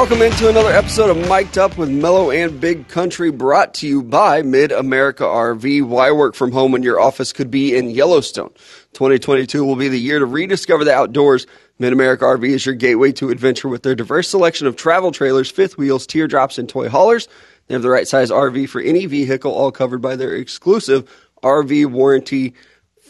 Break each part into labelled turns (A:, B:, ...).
A: welcome into another episode of Mic'd Up with Mellow and Big Country, brought to you by Mid America RV. Why work from home when your office could be in Yellowstone? 2022 will be the year to rediscover the outdoors. Mid America RV is your gateway to adventure with their diverse selection of travel trailers, fifth wheels, teardrops, and toy haulers. They have the right size RV for any vehicle, all covered by their exclusive RV warranty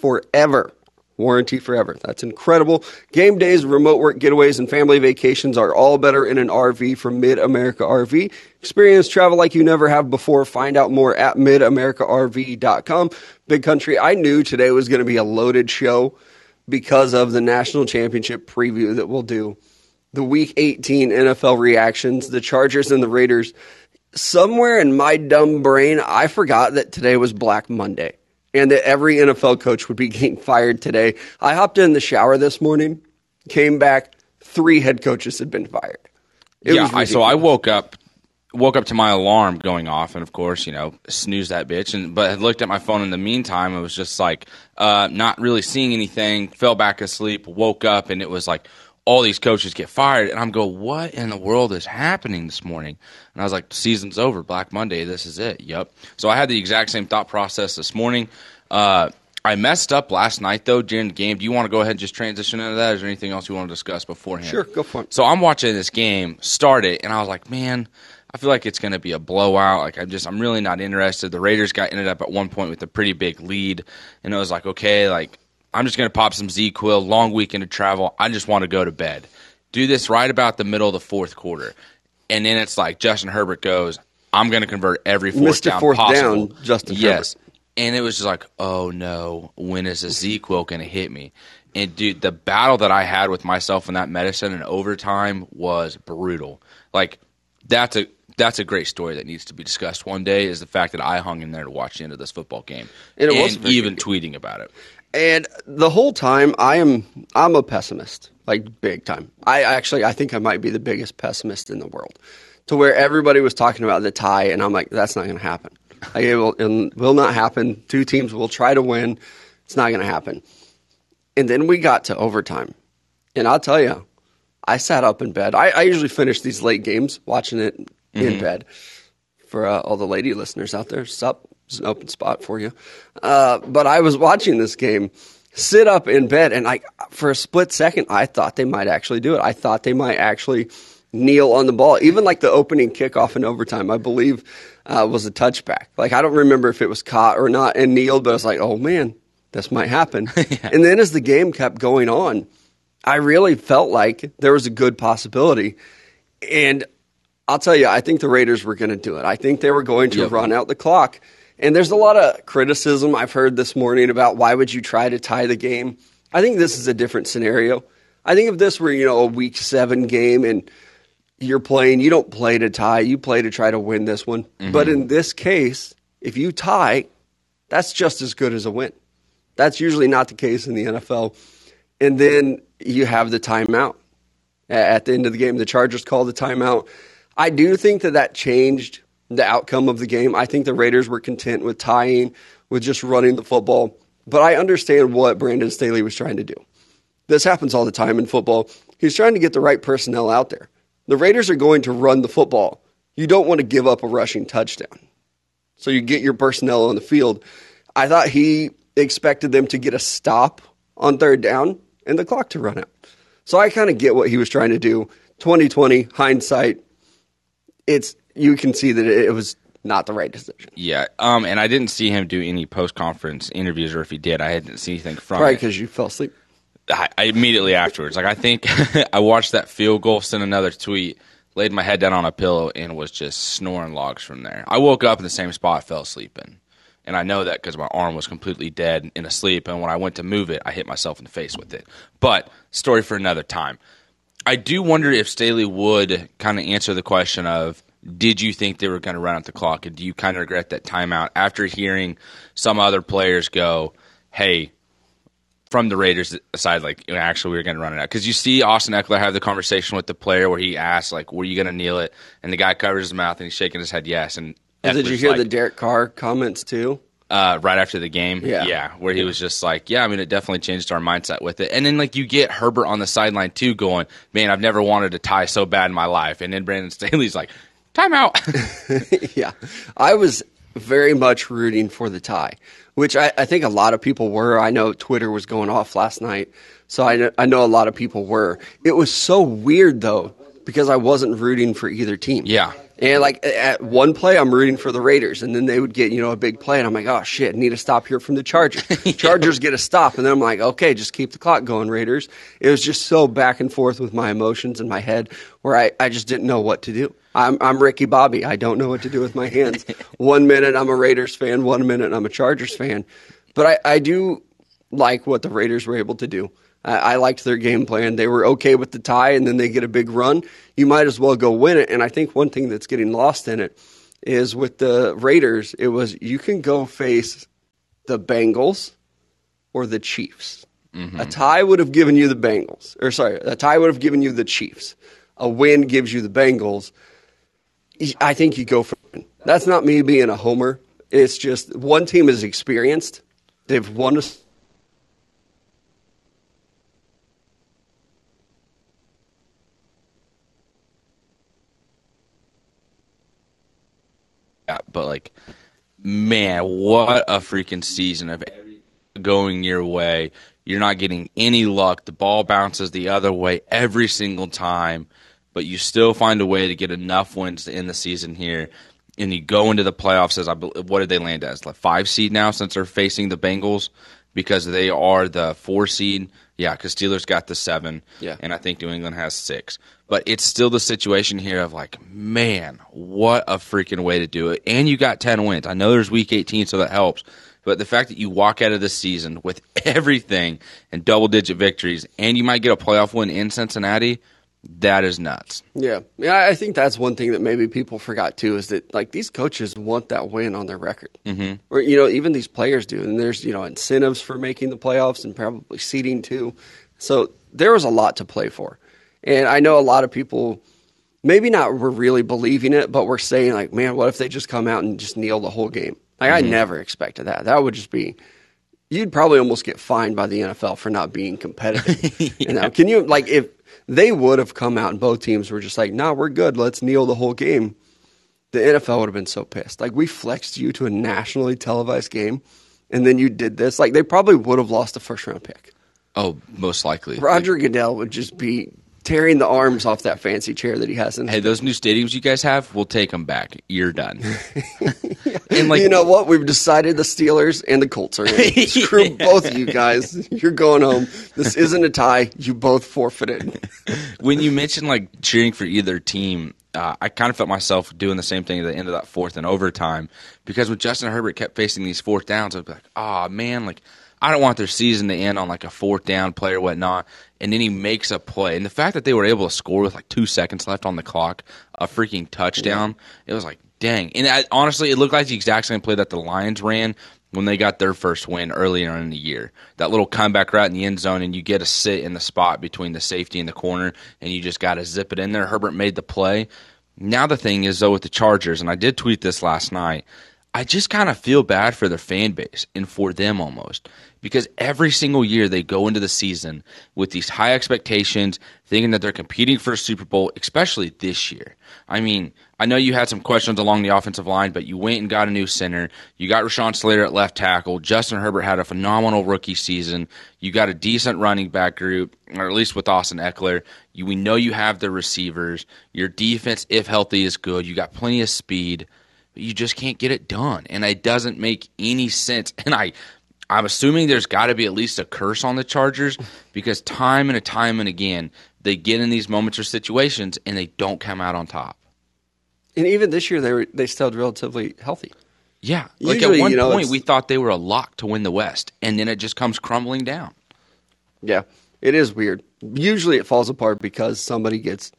A: forever. Warranty forever. That's incredible. Game days, remote work getaways, and family vacations are all better in an RV from Mid America RV. Experience travel like you never have before. Find out more at midamericarv.com. Big Country, I knew today was going to be a loaded show because of the national championship preview that we'll do. The week 18 NFL reactions, the Chargers and the Raiders. Somewhere in my dumb brain, I forgot that today was Black Monday and that every NFL coach would be getting fired today. I hopped in the shower this morning, came back, three head coaches had been fired.
B: It yeah, I, so I woke up woke up to my alarm going off and of course you know snooze that bitch and but had looked at my phone in the meantime it was just like uh, not really seeing anything fell back asleep woke up and it was like all these coaches get fired and i'm go what in the world is happening this morning and i was like season's over black monday this is it yep so i had the exact same thought process this morning uh, I messed up last night though during the game. Do you want to go ahead and just transition into that? Is there anything else you want to discuss beforehand?
A: Sure, go for it.
B: So I'm watching this game start it, and I was like, man, I feel like it's going to be a blowout. Like I'm just, I'm really not interested. The Raiders got ended up at one point with a pretty big lead, and it was like, okay, like I'm just going to pop some ZzzQuil. Long weekend of travel. I just want to go to bed. Do this right about the middle of the fourth quarter, and then it's like Justin Herbert goes, I'm going to convert every fourth
A: Mr.
B: down
A: fourth
B: possible.
A: down, Justin
B: yes.
A: Herbert.
B: And it was just like, oh no, when is a ZzzQuil going to hit me? And dude, the battle that I had with myself in that medicine in overtime was brutal. Like that's a that's a great story that needs to be discussed one day. Is the fact that I hung in there to watch the end of this football game
A: and,
B: and even tweeting about it.
A: And the whole time, I am I'm a pessimist, like big time. I actually I think I might be the biggest pessimist in the world. To where everybody was talking about the tie, and I'm like, that's not going to happen. Like, it will, it will not happen. Two teams will try to win. It's not going to happen. And then we got to overtime. And I'll tell you, I sat up in bed. I, I usually finish these late games watching it mm-hmm. in bed. For uh, all the lady listeners out there, sup, it's an open spot for you. Uh, but I was watching this game, sit up in bed, and I, for a split second, I thought they might actually do it. I thought they might actually kneel on the ball. Even like the opening kickoff in overtime, I believe uh, was a touchback. Like I don't remember if it was caught or not and kneeled, but I was like, oh man, this might happen. yeah. And then as the game kept going on, I really felt like there was a good possibility. And I'll tell you, I think the Raiders were going to do it. I think they were going to yep. run out the clock. And there's a lot of criticism I've heard this morning about why would you try to tie the game. I think this is a different scenario. I think if this were, you know, a week seven game and you're playing, you don't play to tie, you play to try to win this one. Mm-hmm. But in this case, if you tie, that's just as good as a win. That's usually not the case in the NFL. And then you have the timeout. At the end of the game, the Chargers call the timeout. I do think that that changed the outcome of the game. I think the Raiders were content with tying, with just running the football. But I understand what Brandon Staley was trying to do. This happens all the time in football. He's trying to get the right personnel out there. The Raiders are going to run the football. You don't want to give up a rushing touchdown. So you get your personnel on the field. I thought he expected them to get a stop on third down and the clock to run out. So I kind of get what he was trying to do. 2020 hindsight, it's you can see that it was not the right decision.
B: Yeah, um, and I didn't see him do any post conference interviews, or if he did, I didn't see anything from.
A: Probably because you fell asleep.
B: I, I immediately afterwards, like I think I watched that field goal, sent another tweet, laid my head down on a pillow, and was just snoring logs from there. I woke up in the same spot, I fell asleep in, and I know that because my arm was completely dead in asleep. and when I went to move it, I hit myself in the face with it. But story for another time. I do wonder if Staley would kind of answer the question of did you think they were going to run out the clock, and do you kind of regret that timeout after hearing some other players go, "Hey, from the Raiders side, like actually we were going to run it out because you see Austin Ekeler have the conversation with the player where he asks like, "Were you going to kneel it?" And the guy covers his mouth and he's shaking his head yes. And
A: did you hear like, the Derek Carr comments too?
B: uh, right after the game.
A: Yeah.
B: yeah, where he was just like, "Yeah, I mean, it definitely changed our mindset with it." And then like you get Herbert on the sideline too, going, "Man, I've never wanted to tie so bad in my life." And then Brandon Staley's like, "Timeout."
A: yeah, I was very much rooting for the tie, which I, I think a lot of people were. I know Twitter was going off last night, so I know, I know a lot of people were. It was so weird though because I wasn't rooting for either team.
B: Yeah.
A: And like at one play, I'm rooting for the Raiders, and then they would get you know a big play, and I'm like, oh shit, need a stop here from the Chargers. Chargers get a stop, and then I'm like, okay, just keep the clock going, Raiders. It was just so back and forth with my emotions in my head, where I, I just didn't know what to do. I'm I'm Ricky Bobby. I don't know what to do with my hands. one minute I'm a Raiders fan, one minute I'm a Chargers fan, but I, I do like what the Raiders were able to do. I, I liked their game plan. They were okay with the tie, and then they get a big run. You might as well go win it. And I think one thing that's getting lost in it is with the Raiders, it was you can go face the Bengals or the Chiefs. Mm-hmm. A tie would have given you the Bengals, or sorry, a tie would have given you the Chiefs. A win gives you the Bengals. I think you go for it. That's not me being a homer. It's just one team is experienced. They've won a
B: but like, man, what a freaking season of going your way. You're not getting any luck. The ball bounces the other way every single time, but you still find a way to get enough wins to end the season here. And you go into the playoffs as I believe, what did they land as? Like five seed now since they're facing the Bengals because they are the four seed. Yeah, because Steelers got the seven.
A: Yeah.
B: And I think New England has six. But it's still the situation here of like, man, what a freaking way to do it. And you got 10 wins. I know there's week 18, so that helps. But the fact that you walk out of this season with everything and double digit victories, and you might get a playoff win in Cincinnati, that is nuts.
A: Yeah, yeah. I think that's one thing that maybe people forgot too is that like these coaches want that win on their record, mm-hmm. or you know even these players do, and there's you know incentives for making the playoffs and probably seeding too. So there was a lot to play for, and I know a lot of people maybe not were really believing it, but were saying like, man, what if they just come out and just kneel the whole game? Like I never expected that. That would just be. You'd probably almost get fined by the NFL for not being competitive. You know, can you like if they would have come out and both teams were just like, "Nah, we're good. Let's kneel the whole game." The NFL would have been so pissed. Like we flexed you to a nationally televised game, and then you did this. Like they probably would have lost a first round pick.
B: Oh, most likely.
A: Roger Goodell would just be tearing the arms off that fancy chair that he has in.
B: Hey, those new stadiums you guys have, we'll take them back. You're done. and like,
A: you know what? We've decided the Steelers and the Colts are in. Screw both of you guys. You're going home. This isn't a tie. You both forfeited.
B: when you mentioned like cheering for either team, uh, I kind of felt myself doing the same thing at the end of that fourth and overtime because when Justin Herbert kept facing these fourth downs, I'd be like, "Ah, man, like I don't want their season to end on like a fourth down play or whatnot." And then he makes a play, and the fact that they were able to score with like two seconds left on the clock, a freaking touchdown, it was like, dang. And I, honestly, it looked like the exact same play that the Lions ran when they got their first win earlier in the year. That little comeback right in the end zone, and you get to sit in the spot between the safety and the corner, and you just got to zip it in there. Herbert made the play. Now the thing is, though, with the Chargers, and I did tweet this last night, I just kind of feel bad for their fan base and for them almost because every single year they go into the season with these high expectations, thinking that they're competing for a Super Bowl, especially this year. I mean, I know you had some questions along the offensive line, but you went and got a new center. You got Rashawn Slater at left tackle. Justin Herbert had a phenomenal rookie season. You got a decent running back group, or at least with Austin Ekeler. You, we know you have the receivers. Your defense, if healthy, is good. You got plenty of speed but you just can't get it done and it doesn't make any sense and i i'm assuming there's got to be at least a curse on the chargers because time and a time and again they get in these moments or situations and they don't come out on top
A: And even this year, they were they stayed relatively healthy.
B: yeah like
A: Usually,
B: at one
A: you know,
B: point
A: it's-
B: we thought they were a lock to win the west and then it just comes crumbling down
A: Yeah, it is weird. Usually, it falls apart because somebody gets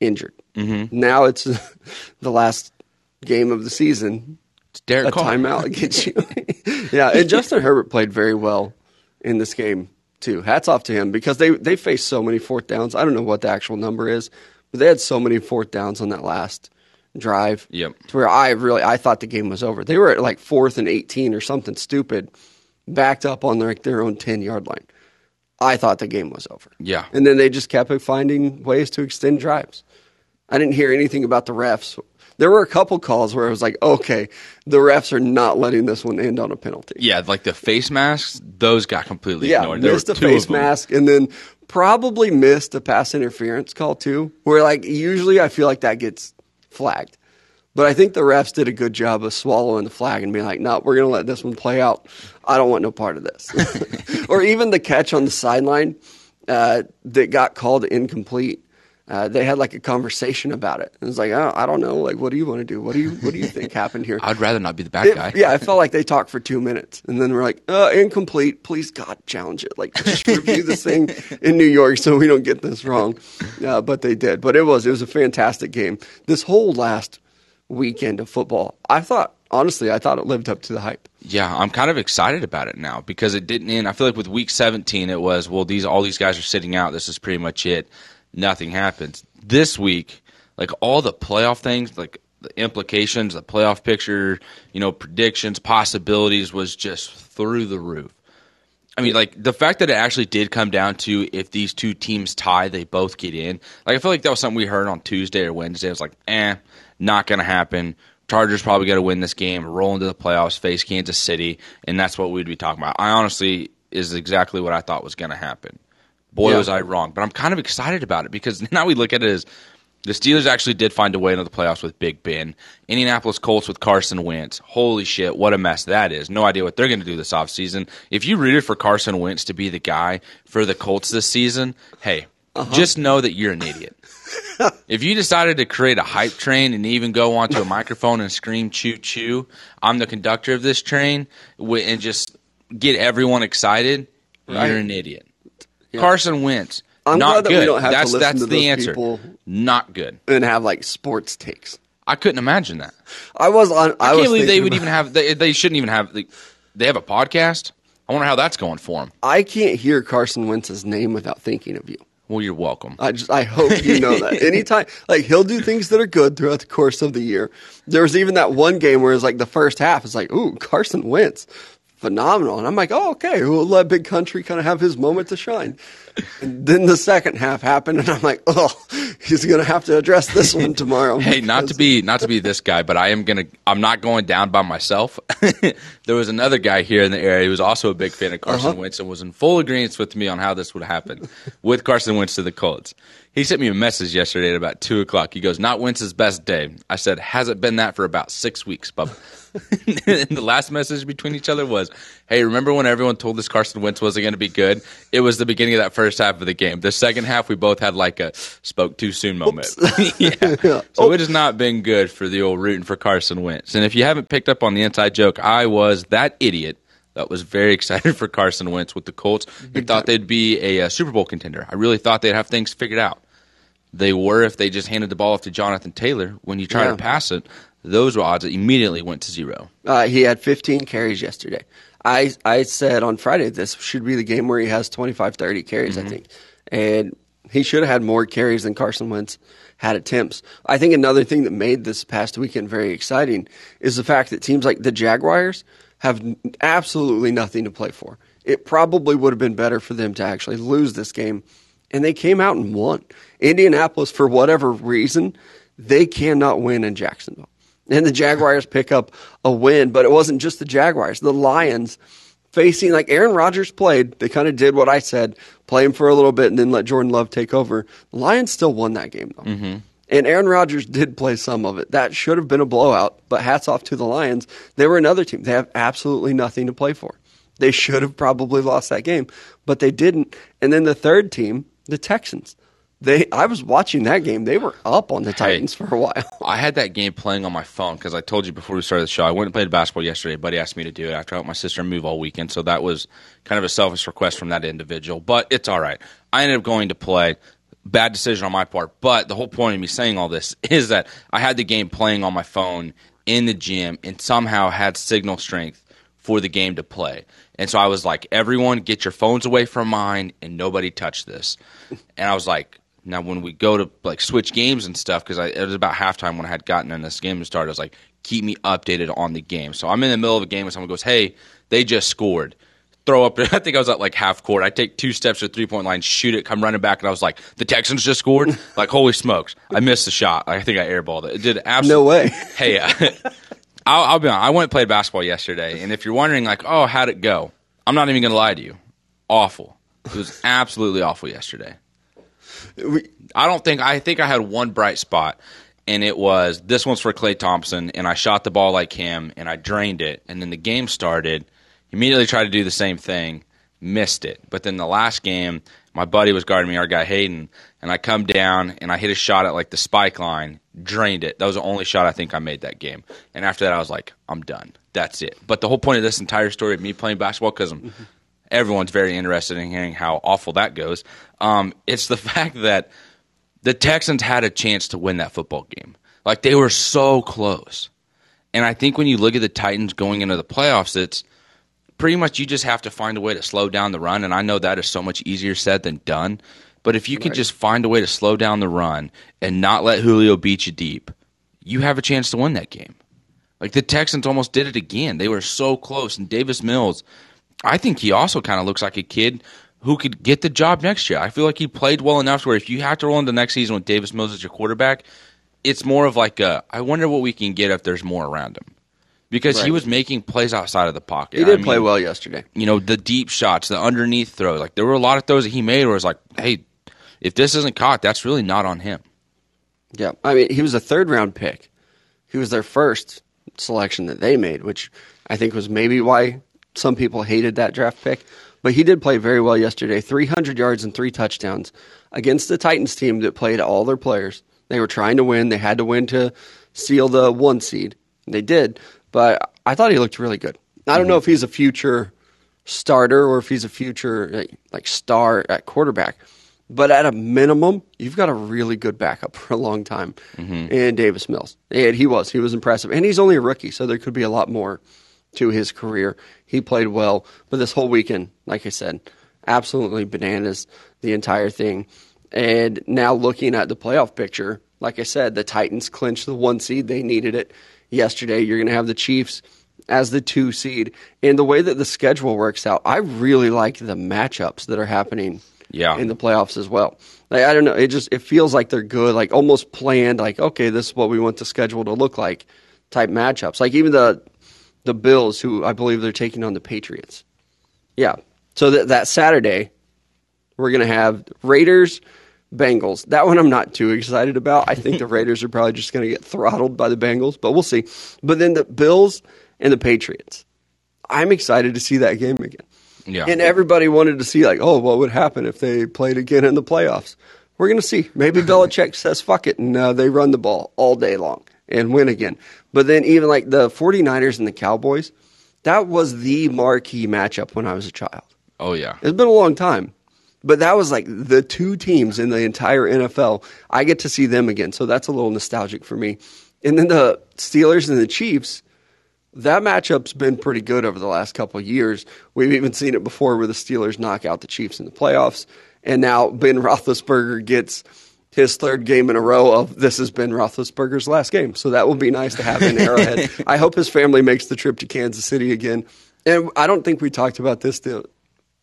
A: injured. Mm-hmm. Now it's the last game of the season.
B: Derek
A: a
B: Carr.
A: timeout gets you. yeah, and Justin Herbert played very well in this game too. Hats off to him because they they faced so many fourth downs. I don't know what the actual number is, but they had so many fourth downs on that last drive.
B: Yep.
A: To where I really I thought the game was over. They were at like fourth and eighteen or something stupid, backed up on their their own ten yard line. I thought the game was over.
B: Yeah.
A: And then they just kept finding ways to extend drives. I didn't hear anything about the refs. There were a couple calls where I was like, okay, the refs are not letting this one end on a penalty.
B: Yeah, like the face masks, those got completely
A: Yeah,
B: ignored. There
A: missed a face mask and then probably missed a pass interference call too. Where like usually I feel like that gets flagged. But I think the refs did a good job of swallowing the flag and being like, no, we're going to let this one play out. I don't want no part of this. or even the catch on the sideline uh, that got called incomplete. Uh, they had like a conversation about it. It was like, oh, I don't know. Like, what do you want to do? What do you What do you think happened here?
B: I'd rather not be the bad
A: It-
B: guy.
A: yeah, I felt like they talked for two minutes, and then we're like, uh, incomplete. Please, God, challenge it. Like, just review this thing in New York so we don't get this wrong. Uh, but they did. But it was it was a fantastic game. This whole last weekend of football, I thought honestly, I thought it lived up to the hype.
B: Yeah, I'm kind of excited about it now because it didn't end. I feel like with week 17, it was well, these all these guys are sitting out. This is pretty much it. Nothing happens this week. Like all the playoff things, like the implications, the playoff picture, you know, predictions, possibilities was just through the roof. I mean, like the fact that it actually did come down to if these two teams tie, they both get in. Like I feel like that was something we heard on Tuesday or Wednesday. It was like, eh, not gonna happen. Chargers probably got to win this game, roll into the playoffs, face Kansas City, and that's what we'd be talking about. I honestly is exactly what I thought was gonna happen. Boy,
A: Yeah.
B: was I wrong. But I'm kind of excited about it because now we look at it as the Steelers actually did find a way into the playoffs with Big Ben. Indianapolis Colts with Carson Wentz. Holy shit, what a mess that is. No idea what they're going to do this offseason. If you rooted for Carson Wentz to be the guy for the Colts this season, hey, uh-huh. just know that you're an idiot. if you decided to create a hype train and even go onto a microphone and scream choo choo, I'm the conductor of this train, and just get everyone excited,
A: Right.
B: you're an idiot. Carson Wentz.
A: I'm
B: not
A: glad that we
B: good.
A: don't have to
B: that's that's the answer.
A: people.
B: Not good.
A: And have like sports takes.
B: I couldn't imagine that.
A: I was on. I,
B: I, can't believe they would even have. They, they shouldn't even have. They, they have a podcast. I wonder how that's going for them.
A: I can't hear Carson Wentz's name without thinking of you.
B: Well, you're welcome.
A: I just I hope you know that. Anytime like he'll do things that are good throughout the course of the year. There was even that one game where it's like the first half is like, ooh, Carson Wentz. Phenomenal. And I'm like, oh, okay, we'll let Big Country kind of have his moment to shine. And then the second half happened, and I'm like, oh, he's going to have to address this one tomorrow.
B: Hey, not to be not to be this guy, but I am gonna. I'm not going down by myself. there was another guy here in the area who was also a big fan of Carson
A: Uh-huh.
B: Wentz and was in full agreement with me on how this would happen with Carson Wentz to the Colts. He sent me a message yesterday at about two o'clock. He goes, "Not Wentz's best day." I said, "Hasn't been that for about six weeks, bub." And the last message between each other was, "Hey, remember when everyone told us Carson Wentz wasn't going to be good? It was the beginning of that first half of the game. The second half, we both had like a spoke too soon moment. yeah. So it has not been good for the old rooting for Carson Wentz. And if you haven't picked up on the inside joke, I was that idiot." That was very excited for Carson Wentz with the Colts. Who thought they'd be a, uh Super Bowl contender. I really thought they'd have things figured out they were if they just handed the ball off to Jonathan Taylor. When you try
A: Yeah.
B: to pass it, those odds immediately went to zero.
A: Uh, he had 15 carries yesterday. I I said on Friday this should be the game where he has 25, 30 carries, I think. And he should have had more carries than Carson Wentz had attempts. I think another thing that made this past weekend very exciting is the fact that teams like the Jaguars have absolutely nothing to play for. It probably would have been better for them to actually lose this game. And they came out and won. Indianapolis, for whatever reason, they cannot win in Jacksonville. And the Jaguars pick up a win, but it wasn't just the Jaguars. The Lions facing like Aaron Rodgers played. They kind of did what I said, play him for a little bit and then let Jordan Love take over. The Lions still won that game though. Mm-hmm. And Aaron Rodgers did play some of it. That should have been a blowout, but hats off to the Lions. They were another team. They have absolutely nothing to play for. They should have probably lost that game, but they didn't. And then the third team, the Texans. They I was watching that game. They were up on the Titans for a while.
B: I had that game playing on my phone because I told you before we started the show. I went and played basketball yesterday. Buddy asked me to do it after I helped my sister move all weekend. So that was kind of a selfish request from that individual, but it's all right. I ended up going to play. Bad decision on my part. But the whole point of me saying all this is that I had the game playing on my phone in the gym and somehow had signal strength for the game to play. And so I was like, everyone get your phones away from mine and nobody touch this. And I was like, Now, when we go to like switch games and stuff, because it was about halftime when I had gotten in this game to start, I was like, keep me updated on the game. So I'm in the middle of a game and someone goes, hey, they just scored. Throw up, I think I was at like half court. I take two steps to three point line, shoot it, come running back, and I was like, the Texans just scored? like, holy smokes. I missed the shot. I think I airballed it. It did absolutely.
A: No way.
B: hey, uh, I'll, I'll be honest. I went and played basketball yesterday, and if you're wondering, like, oh, how'd it go? I'm not even going to lie to you. Awful. It was absolutely awful yesterday.
A: We,
B: I don't think I think I had one bright spot, and it was this one's for Klay Thompson, and I shot the ball like him, and I drained it, and then the game started. Immediately tried to do the same thing, missed it. But then the last game, my buddy was guarding me, our guy Hayden, and I come down and I hit a shot at like the spike line, drained it. That was the only shot I think I made that game. And after that, I was like, I'm done. That's it. But the whole point of this entire story of me playing basketball, because everyone's very interested in hearing how awful that goes. Um, it's the fact that the Texans had a chance to win that football game. Like they were so close. And I think when you look at the Titans going into the playoffs, it's pretty much you just have to find a way to slow down the run. And I know that is so much easier said than done. But if you could
A: Right.
B: just find a way to slow down the run and not let Julio beat you deep, you have a chance to win that game. Like the Texans almost did it again. They were so close. And Davis Mills, I think he also kind of looks like a kid who could get the job next year. I feel like he played well enough to where if you have to roll into next season with Davis Mills as your quarterback, it's more of like a I wonder what we can get if there's more around him. Because he was making plays outside of the pocket.
A: he did
B: I
A: play
B: mean,
A: well yesterday.
B: You know, the deep shots, the underneath throws. Like there were a lot of throws that he made where it's like, hey, if this isn't caught, that's really not on him.
A: Yeah, I mean, he was a third round pick. He was their first selection that they made, which I think was maybe why some people hated that draft pick. But he did play very well yesterday 300 yards and three touchdowns against the Titans team that played all their players. They were trying to win. They had to win to seal the one seed. They did. But I thought he looked really good. I don't know if he's a future starter or if he's a future like, like star at quarterback. But at a minimum, you've got a really good backup for a long time mm-hmm. and Davis Mills. And he was. He was impressive. And he's only a rookie, so there could be a lot more to his career. He played well. But this whole weekend, like I said, absolutely bananas, the entire thing. And now looking at the playoff picture, like I said, the Titans clinched the one seed. They needed it yesterday. You're going to have the Chiefs as the two seed. And the way that the schedule works out, I really like the matchups that are happening
B: Yeah.
A: in the playoffs as well. Like, I don't know, it just it feels like they're good, like almost planned, like okay, this is what we want the schedule to look like type matchups. Like even the the Bills, who I believe they're taking on the Patriots. Yeah. So that that Saturday, we're gonna have Raiders, Bengals. That one I'm not too excited about. I think the Raiders are probably just gonna get throttled by the Bengals, but we'll see. But then the Bills and the Patriots. I'm excited to see that game again.
B: Yeah.
A: And everybody wanted to see like, oh, what would happen if they played again in the playoffs? We're gonna see. Maybe Belichick says fuck it and uh, they run the ball all day long and win again. But then even like the 49ers and the Cowboys, that was the marquee matchup when I was a child.
B: oh yeah.
A: It's been a long time. But that was like the two teams in the entire NFL. I get to see them again. So that's a little nostalgic for me. And then the Steelers and the Chiefs, that matchup's been pretty good over the last couple of years. We've even seen it before where the Steelers knock out the Chiefs in the playoffs. And now Ben Roethlisberger gets his third game in a row of this has been Roethlisberger's last game. So that will be nice to have in Arrowhead. I hope his family makes the trip to Kansas City again. And I don't think we talked about this the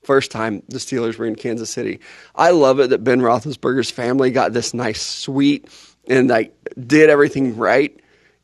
A: first time the Steelers were in Kansas City. I love it that Ben Roethlisberger's family got this nice suite and like did everything right.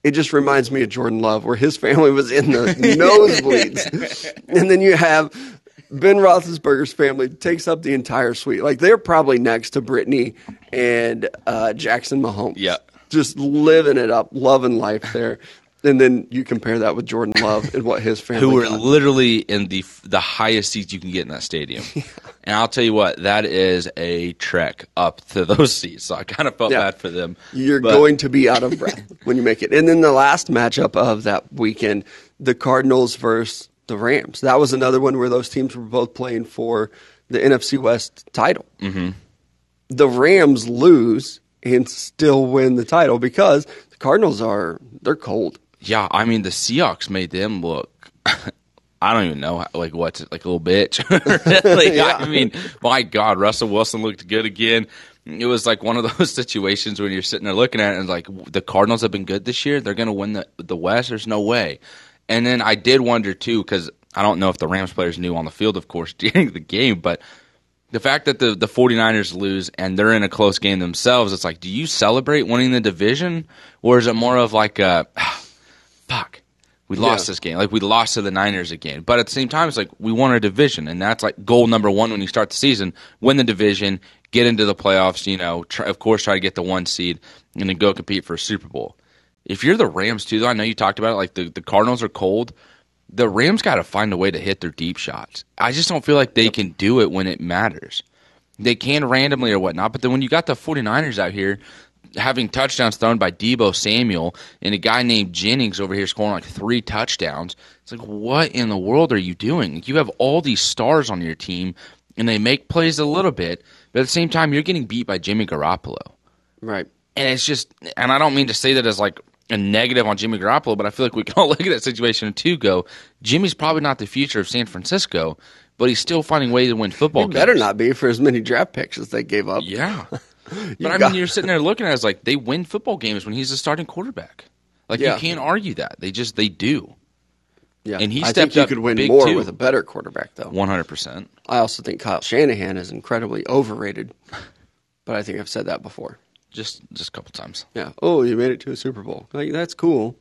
A: It just reminds me of Jordan Love, where his family was in the nosebleeds, and then you have Ben Roethlisberger's family takes up the entire suite. Like they're probably next to Brittany and uh, Jackson Mahomes.
B: Yeah.
A: just living it up, loving life there. And then you compare that with Jordan Love and what his family
B: who were
A: got.
B: literally in the the highest seats you can get in that stadium. And I'll tell you what, that is a trek up to those seats. So I kind of felt
A: Yeah.
B: bad for them.
A: You're
B: But-
A: going to be out of breath when you make it. And then the last matchup of that weekend, the Cardinals versus the Rams. That was another one where those teams were both playing for the NFC West title. Mm-hmm. The Rams lose and still win the title because the Cardinals are they're cold.
B: Yeah, I mean the Seahawks made them look. I don't even know, like what, like a little bitch. Really, I mean, my God, Russell Wilson looked good again. it was like one of those situations when you're sitting there looking at it and like the Cardinals have been good this year. They're going to win the the West. There's no way. And then I did wonder too because I don't know if the Rams players knew on the field, of course, during the game, but the fact that the the 49ers lose and they're in a close game themselves, it's like, do you celebrate winning the division or is it more of like a fuck? We lost
A: Yeah.
B: this game. Like we lost to the Niners again. But at the same time, it's like we won our division, and that's like goal number one when you start the season: win the division, get into the playoffs. You know, try, of course, try to get the one seed, and then go compete for a Super Bowl. If you're the Rams too, though, I know you talked about it. Like the the Cardinals are cold. The Rams got to find a way to hit their deep shots. I just don't feel like they can do it when it matters. They can randomly or whatnot, but then when you got the 49ers out here having touchdowns thrown by Deebo Samuel and a guy named Jennings over here scoring like three touchdowns. It's like, what in the world are you doing? You have all these stars on your team and they make plays a little bit, but at the same time, you're getting beat by Jimmy Garoppolo.
A: Right.
B: And it's just, and I don't mean to say that as like a negative on Jimmy Garoppolo, but I feel like we can all look at that situation and two go, Jimmy's probably not the future of San Francisco, but he's still finding ways to win football
A: It better not be for as many draft picks as they gave up.
B: Yeah. But I
A: got-
B: mean, you're sitting there looking at it as like they win football games when he's the starting quarterback. Like
A: Yeah.
B: you can't argue that. They just they do.
A: Yeah.
B: And he
A: I
B: stepped
A: think you
B: up
A: could win
B: big,
A: more
B: too.
A: with a better quarterback, though.
B: One hundred percent.
A: I also think Kyle Shanahan is incredibly overrated, but I think I've said that before.
B: Just just a couple times.
A: Yeah. Oh, you made it to a Super Bowl. Like that's cool.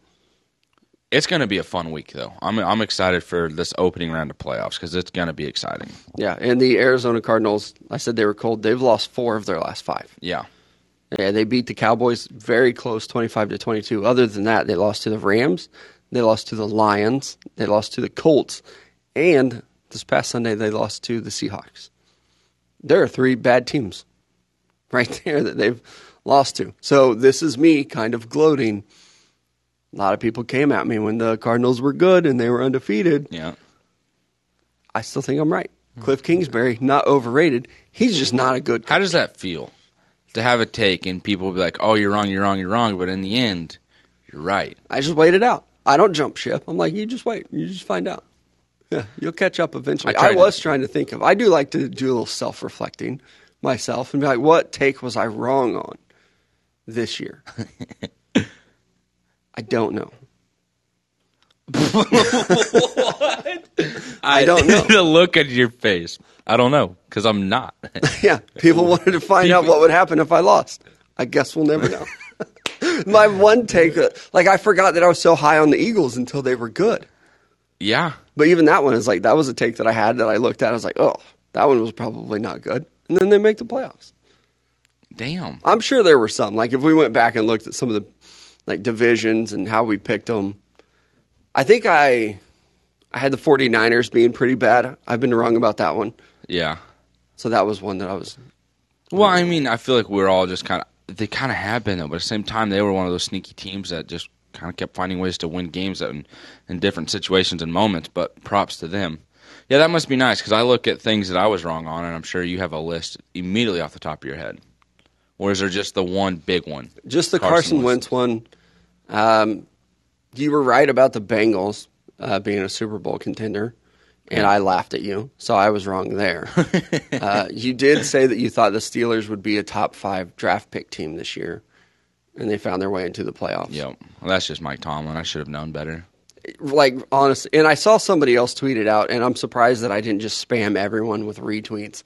B: It's going to be a fun week though. I'm I'm excited for this opening round of playoffs because it's going to be exciting.
A: Yeah. And the Arizona Cardinals, I said they were cold. They've lost four of their last five.
B: Yeah.
A: Yeah, they beat the Cowboys very close, twenty-five to twenty-two. Other than that, they lost to the Rams, they lost to the Lions, they lost to the Colts, and this past Sunday they lost to the Seahawks. There are three bad teams right there that they've lost to. So this is me kind of gloating. A lot of people came at me when the Cardinals were good and they were undefeated.
B: Yeah.
A: I still think I'm right. Cliff Kingsbury, not overrated. He's just not a good.
B: How does that feel to have a take and people be like, "Oh, you're wrong, you're wrong, you're wrong," but in the end, you're right.
A: I just wait it out. I don't jump ship. I'm like, you just wait. You just find out. Yeah, you'll catch up eventually.
B: I
A: I,
B: tried to-
A: was trying to think of. I do like to do a little self reflecting myself and be like, what take was I wrong on this year? I don't know. what? I don't know.
B: the look at your face. I don't know because I'm not.
A: Yeah, people wanted to find out what would happen if I lost. I guess we'll never know. My one take, like I forgot that I was so high on the Eagles until they were good.
B: yeah.
A: But even that one is like that was a take that I had that I looked at. I was like, oh, that one was probably not good. And then they make the playoffs.
B: Damn.
A: I'm sure there were some. Like if we went back and looked at some of the like divisions and how we picked them, I think I I had the 49ers being pretty bad. I've been wrong about that one.
B: Yeah.
A: So that was one that I was.
B: Well, I mean, I feel like we're all just kind of they kind of have been though, but at the same time, they were one of those sneaky teams that just kind of kept finding ways to win games in, in different situations and moments. But props to them. Yeah, that must be nice because I look at things that I was wrong on, and I'm sure you have a list immediately off the top of your head. Or is there just the one big one?
A: Just the
B: Carson
A: Carson, Wentz one. Um, you were right about the Bengals uh, being a Super Bowl contender, and I laughed at you, so I was wrong there. uh, you did say that you thought the Steelers would be a top five draft pick team this year, and they found their way into the playoffs.
B: Yep. Well, that's just Mike Tomlin. I should have known better.
A: Like honestly, and I saw somebody else tweet it out, and I'm surprised that I didn't just spam everyone with retweets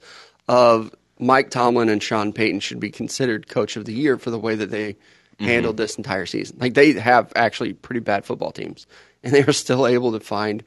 A: of Mike Tomlin and Sean Payton should be considered coach of the year for the way that they
B: Mm-hmm.
A: handled this entire season. Like they have actually pretty bad football teams, and they are still able to find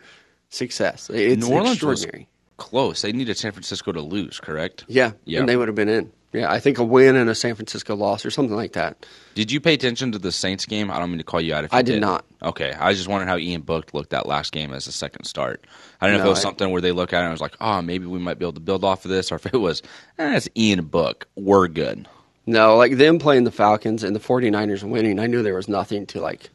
A: success. It's
B: New Orleans was
A: extraordinary.
B: close. They needed San Francisco to lose, correct?
A: Yeah,
B: Yeah.
A: and they would have been in. Yeah, I think a win and a San Francisco loss or something like that.
B: Did you pay attention to the Saints game? I don't mean to call you out if you
A: I did not.
B: Okay, I was just wondering how Ian Book looked that last game as a second start. I don't know if it was
A: I-
B: something where they look at it and it was like, oh, maybe we might be able to build off of this, or if it was, eh, it's Ian Book. We're good.
A: No, like them playing the Falcons and the 49ers winning, I knew there was nothing to like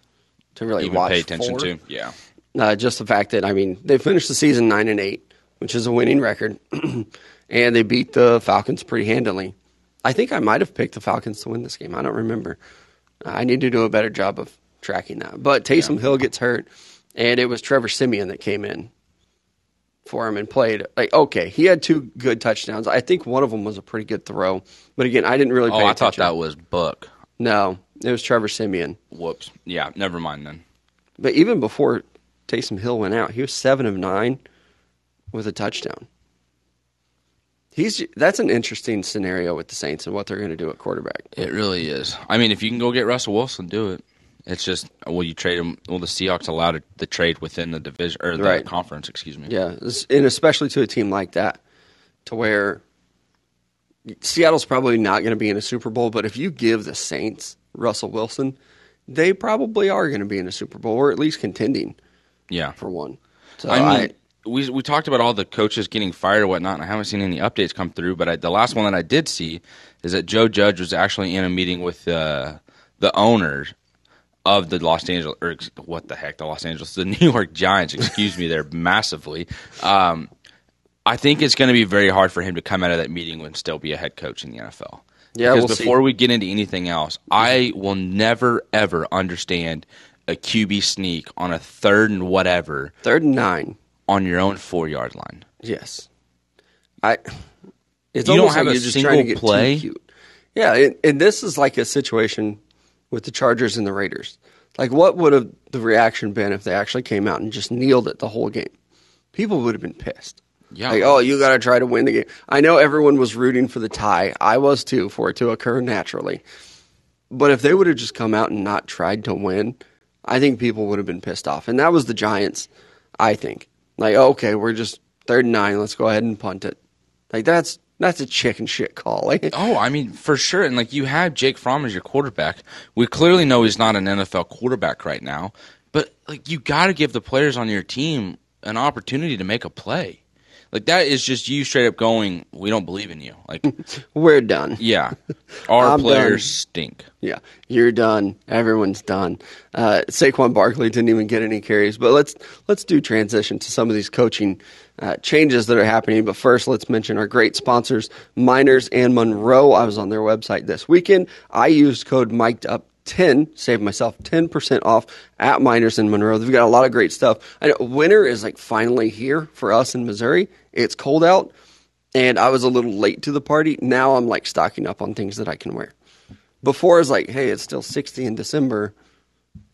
A: to really
B: Even
A: watch
B: pay attention
A: for.
B: to. Yeah.
A: Uh, just the fact that I mean they finished the season nine and eight, which is a winning record, and they beat the Falcons pretty handily. I think I might have picked the Falcons to win this game. I don't remember. I need to do a better job of tracking that. But Taysom Hill gets hurt, and it was Trevor Siemian that came in for him and played like okay. He had two good touchdowns. I think one of them was a pretty good throw, but again, I didn't really.
B: Oh, I thought that was Buck.
A: no, it was Trevor Siemian.
B: Whoops. Yeah, never mind then.
A: But even before Taysom Hill went out, he was seven of nine with a touchdown. He's that's an interesting scenario with the Saints and what they're going to do at quarterback.
B: It really is. I mean, if you can go get Russell Wilson, do it. It's just will you trade him? Will the Seahawks allow the- trade within the division or the
A: Right.
B: conference? Excuse me.
A: Yeah, and especially to a team like that, to where Seattle's probably not going to be in a Super Bowl, but if you give the Saints Russell Wilson, they probably are going to be in a Super Bowl or at least contending
B: Yeah.
A: for one. So
B: I mean, we we talked about all the coaches getting fired or whatnot, and I haven't seen any updates come through. But I, the last one that I did see is that Joe Judge was actually in a meeting with uh, the owners of the Los Angeles, or what the heck, the Los Angeles, the New York Giants. Excuse me, they're massively. Um, I think it's going to be very hard for him to come out of that meeting and still be a head coach in the NFL.
A: Yeah,
B: because
A: we'll see.
B: before we get into anything else, I will never ever understand a QB sneak on a third and whatever
A: third and nine.
B: On your own four yard line.
A: Yes, I. It's
B: You don't have
A: like
B: a
A: you're just trying to
B: single play?
A: Yeah, and, and this is like a situation with the Chargers and the Raiders. Like, what would have the reaction been if they actually came out and just kneeled it the whole game? People would have been pissed.
B: Yeah.
A: Like, oh, you got to try to win the game. I know everyone was rooting for the tie. I was too, for it to occur naturally. But if they would have just come out and not tried to win, I think people would have been pissed off. And that was the Giants, I think. Like, oh, okay, we're just third and nine. Let's go ahead and punt it. Like, that's that's a chicken shit call. Like,
B: Oh, I mean, for sure. And like you have Jake Fromm as your quarterback. We clearly know he's not an NFL quarterback right now, but like you got to give the players on your team an opportunity to make a play. Like that is just you straight up going, "We don't believe in you." Like,
A: we're done.
B: yeah, our players
A: done.
B: stink.
A: Yeah, you're done. Everyone's done. Uh, Saquon Barkley didn't even get any carries, but let's let's do transition to some of these coaching uh, changes that are happening. But first, let's mention our great sponsors, Miners and Monroe. I was on their website this weekend. I used code Mic'd Up. 10 saved myself 10% off at miners in monroe they've got a lot of great stuff i know winter is like finally here for us in missouri it's cold out and i was a little late to the party now i'm like stocking up on things that i can wear before it's like, hey, it's still 60 in December.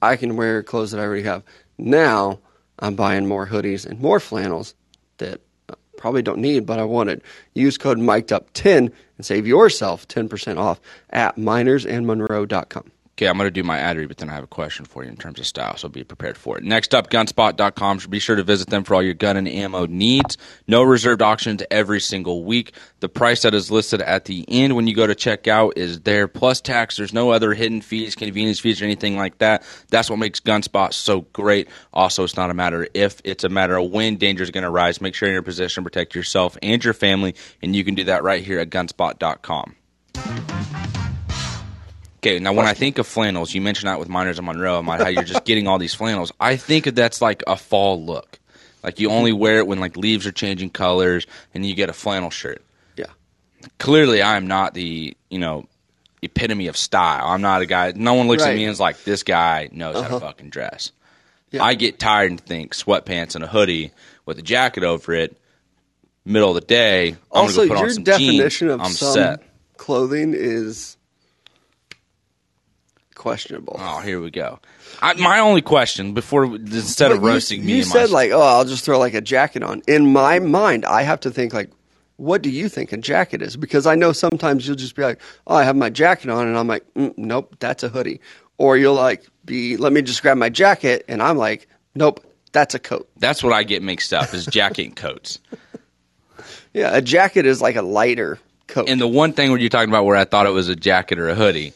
A: I can wear clothes that I already have. Now I'm buying more hoodies and more flannels that I probably don't need, but I wanted. Use code mic'd up 10 and save yourself 10% off at minersandmonroe.com.
B: Okay, I'm going to do my ad read, but then I have a question for you in terms of style, so be prepared for it. Next up, gunspot.com. Be sure to visit them for all your gun and ammo needs. No reserved auctions every single week. The price that is listed at the end when you go to check out is there plus tax. There's no other hidden fees, convenience fees, or anything like that. That's what makes Gunspot so great. Also, it's not a matter if, it's a matter of when danger is going to rise. Make sure you're in position to protect yourself and your family, and you can do that right here at gunspot.com. Okay, now when I think of flannels, you mentioned that with Miners and Monroe, about how you're just getting all these flannels. I think that's like a fall look. Like you only wear it when like leaves are changing colors and you get a flannel shirt.
A: Yeah.
B: Clearly, I am not the, you know, epitome of style. I'm not a guy, no one looks at me and is like, this guy knows how to uh-huh. fucking dress.
A: Yeah.
B: I get tired and think sweatpants and a hoodie with a jacket over it, middle of the day. I'm
A: Also,
B: gonna go put on
A: your
B: some
A: definition
B: jeans.
A: of
B: I'm
A: some
B: set.
A: clothing is questionable.
B: Oh, here we go. I, my only question before instead of
A: But you-
B: roasting
A: you,
B: me, and
A: said
B: my,
A: like, oh, I'll just throw like a jacket on. In my mind, I have to think like, what do you think a jacket is? Because I know sometimes you'll just be like, oh, I have my jacket on, and I'm like, mm, nope, that's a hoodie. Or you'll like be, let me just grab my jacket, and I'm like, nope, that's a coat.
B: that's what I get mixed up is jacket and coats.
A: Yeah, a jacket is like a lighter coat.
B: And the one thing where you're talking about where I thought it was a jacket or a hoodie,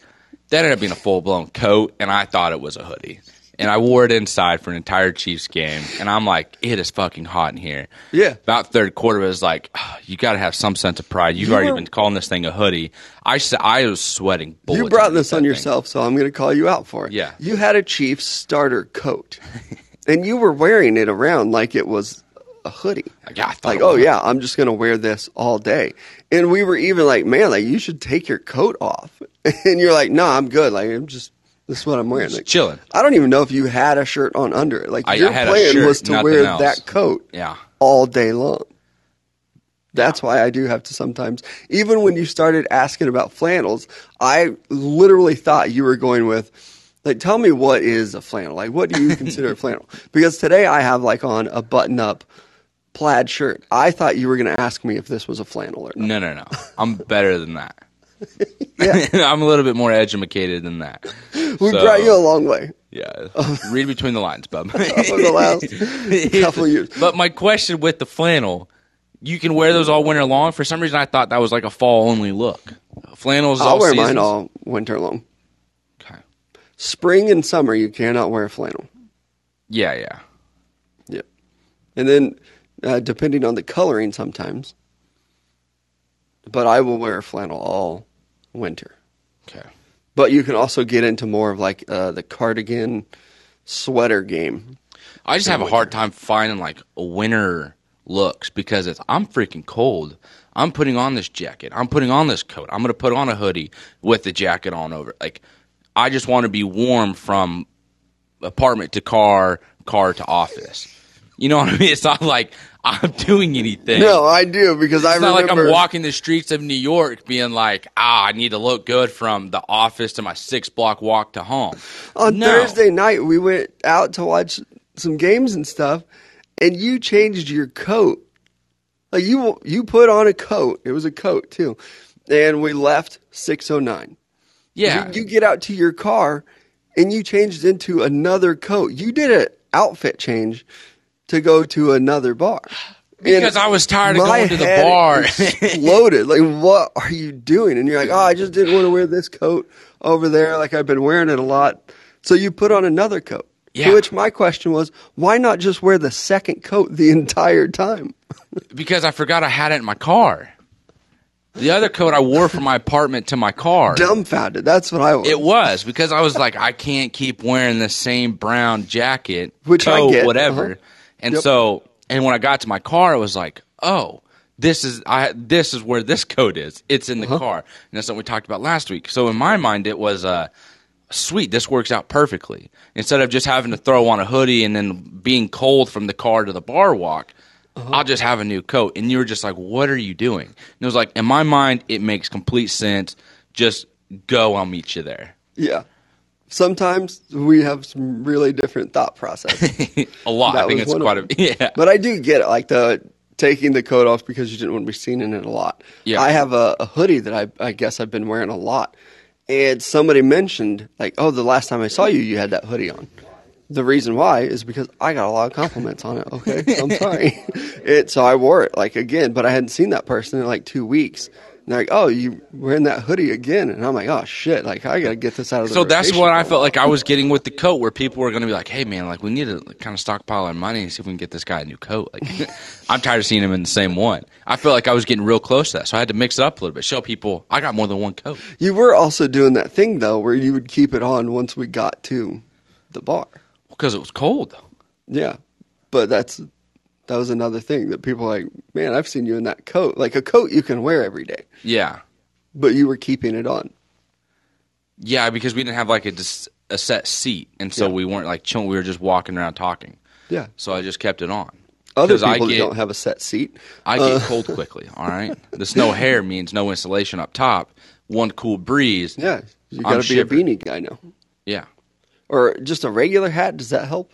B: that ended up being a full blown coat, and I thought it was a hoodie. And I wore it inside for an entire Chiefs game, and I'm like, it is fucking hot in here.
A: Yeah.
B: About third quarter, it was like, "Ah, you got to have some sense of pride. You've
A: You
B: already
A: were-
B: been calling this thing a hoodie. I I was sweating. Bullets
A: you brought this on
B: thing.
A: yourself, so I'm going to call you out for it.
B: Yeah.
A: You had a Chiefs starter coat, and you were wearing it around like it was a hoodie.
B: Yeah,
A: like, oh yeah, I'm just to wear this all day. And we were even like, man, like you should take your coat off. And you're like, no, I'm good. Like I'm just this is what I'm wearing.
B: Just
A: Like,
B: chilling.
A: I don't even know if you had a shirt on under it. Like
B: I-
A: your
B: I
A: plan
B: shirt,
A: was to wear
B: else.
A: that coat.
B: Yeah.
A: all day long. That's why I do have to sometimes. Even when you started asking about flannels, I literally thought you were going with, like, tell me what is a flannel? Like, what do you consider a flannel? Because today I have like on a button up plaid shirt. I thought you were going to ask me if this was a flannel or not.
B: No, no, no. I'm better than that.
A: Yeah.
B: I'm a little bit more educated than that.
A: We
B: So,
A: brought you a long way
B: Yeah. Read between the lines, bub.
A: over the last couple of years.
B: But my question with the flannel, you can wear those all winter long. For some reason, I thought that was like a fall only look. Flannels.
A: I'll
B: all
A: wear
B: seasons?
A: mine all winter long.
B: Okay.
A: Spring and summer, you cannot wear flannel.
B: Yeah, yeah.
A: Yep. And then, uh, depending on the coloring, sometimes. But I will wear flannel all winter.
B: Okay.
A: But you can also get into more of like uh, the cardigan sweater game.
B: I just have a hard time finding like winter looks because it's I'm freaking cold. I'm putting on this jacket. I'm putting on this coat. I'm gonna put on a hoodie with the jacket on over. it. Like I just want to be warm from apartment to car, car to office. You know what I mean? It's not like I'm doing anything.
A: No, I do because I remember.
B: It's not
A: remember.
B: like I'm walking the streets of New York being like, ah, I need to look good from the office to my six block walk to home.
A: on
B: No.
A: Thursday night, we went out to watch some games and stuff, and you changed your coat. Like you, you put on a coat. It was a coat too, and we left six oh nine.
B: Yeah.
A: You, you get out to your car, and you changed into another coat. You did an outfit change to go to another bar.
B: because
A: And
B: I was tired of going to the bar.
A: Loaded. like, what are you doing? And you're like, oh, I just didn't want to wear this coat over there. Like I've been wearing it a lot. So you put on another coat.
B: Yeah.
A: To which my question was, why not just wear the second coat the entire time?
B: because I forgot I had it in my car. The other coat I wore from my apartment to my car.
A: Dumbfounded. That's what I was.
B: It was because I was like, I can't keep wearing the same brown jacket,
A: Which I
B: coat,
A: get,
B: whatever.
A: uh-huh.
B: And
A: Yep.
B: so, and when I got to my car, it was like, oh, this is I. This is where this coat is. It's in the
A: Uh-huh.
B: car, and that's something we talked about last week. So in my mind, it was uh, sweet. This works out perfectly. Instead of just having to throw on a hoodie and then being cold from the car to the bar walk.
A: Uh-huh.
B: I'll just have a new coat. And you were just like, what are you doing? And it was like, in my mind, it makes complete sense. Just go, I'll meet you there.
A: yeah. Sometimes we have some really different thought process.
B: a lot.
A: That
B: I think it's quite a yeah.
A: But I do get it, like the taking the coat off because you didn't want to be seen in it a lot.
B: Yeah.
A: I have a, a hoodie that I, I guess I've been wearing a lot, and somebody mentioned like, "Oh, the last time I saw you, you had that hoodie on." The reason why is because I got a lot of compliments on it. Okay, I'm sorry. it so I wore it like again, but I hadn't seen that person in like two weeks. Like, "Oh, you wearing that hoodie again?" And I'm like, "Oh shit! Like I gotta get this out of the."
B: So that's what I felt like I was getting with the coat, where people were to be like, "Hey, man, like we need to kind of stockpile our money and see if we can get this guy a new coat." Like, I'm tired of seeing him in the same one. I feel like I was getting real close to that, so I had to mix it up a little bit, show people I got more than one coat.
A: You were also doing that thing though, where you would keep it on once we got to the bar.
B: because it was cold.
A: Yeah, but that's that was another thing that people like, man, I've seen you in that coat. Like a coat you can wear every day,
B: Yeah,
A: but you were keeping it on.
B: yeah, because we didn't have like a dis- a set seat, and so
A: Yeah.
B: we weren't like chilling. We were just walking around talking.
A: Yeah,
B: So I just kept it on.
A: other
B: I
A: people that
B: get-
A: don't have a set seat.
B: I get uh, cold quickly. All right, this no hair means no insulation up top. One cool breeze.
A: Yeah, you got to be a beanie guy now,
B: Yeah.
A: or just a regular hat. Does that help?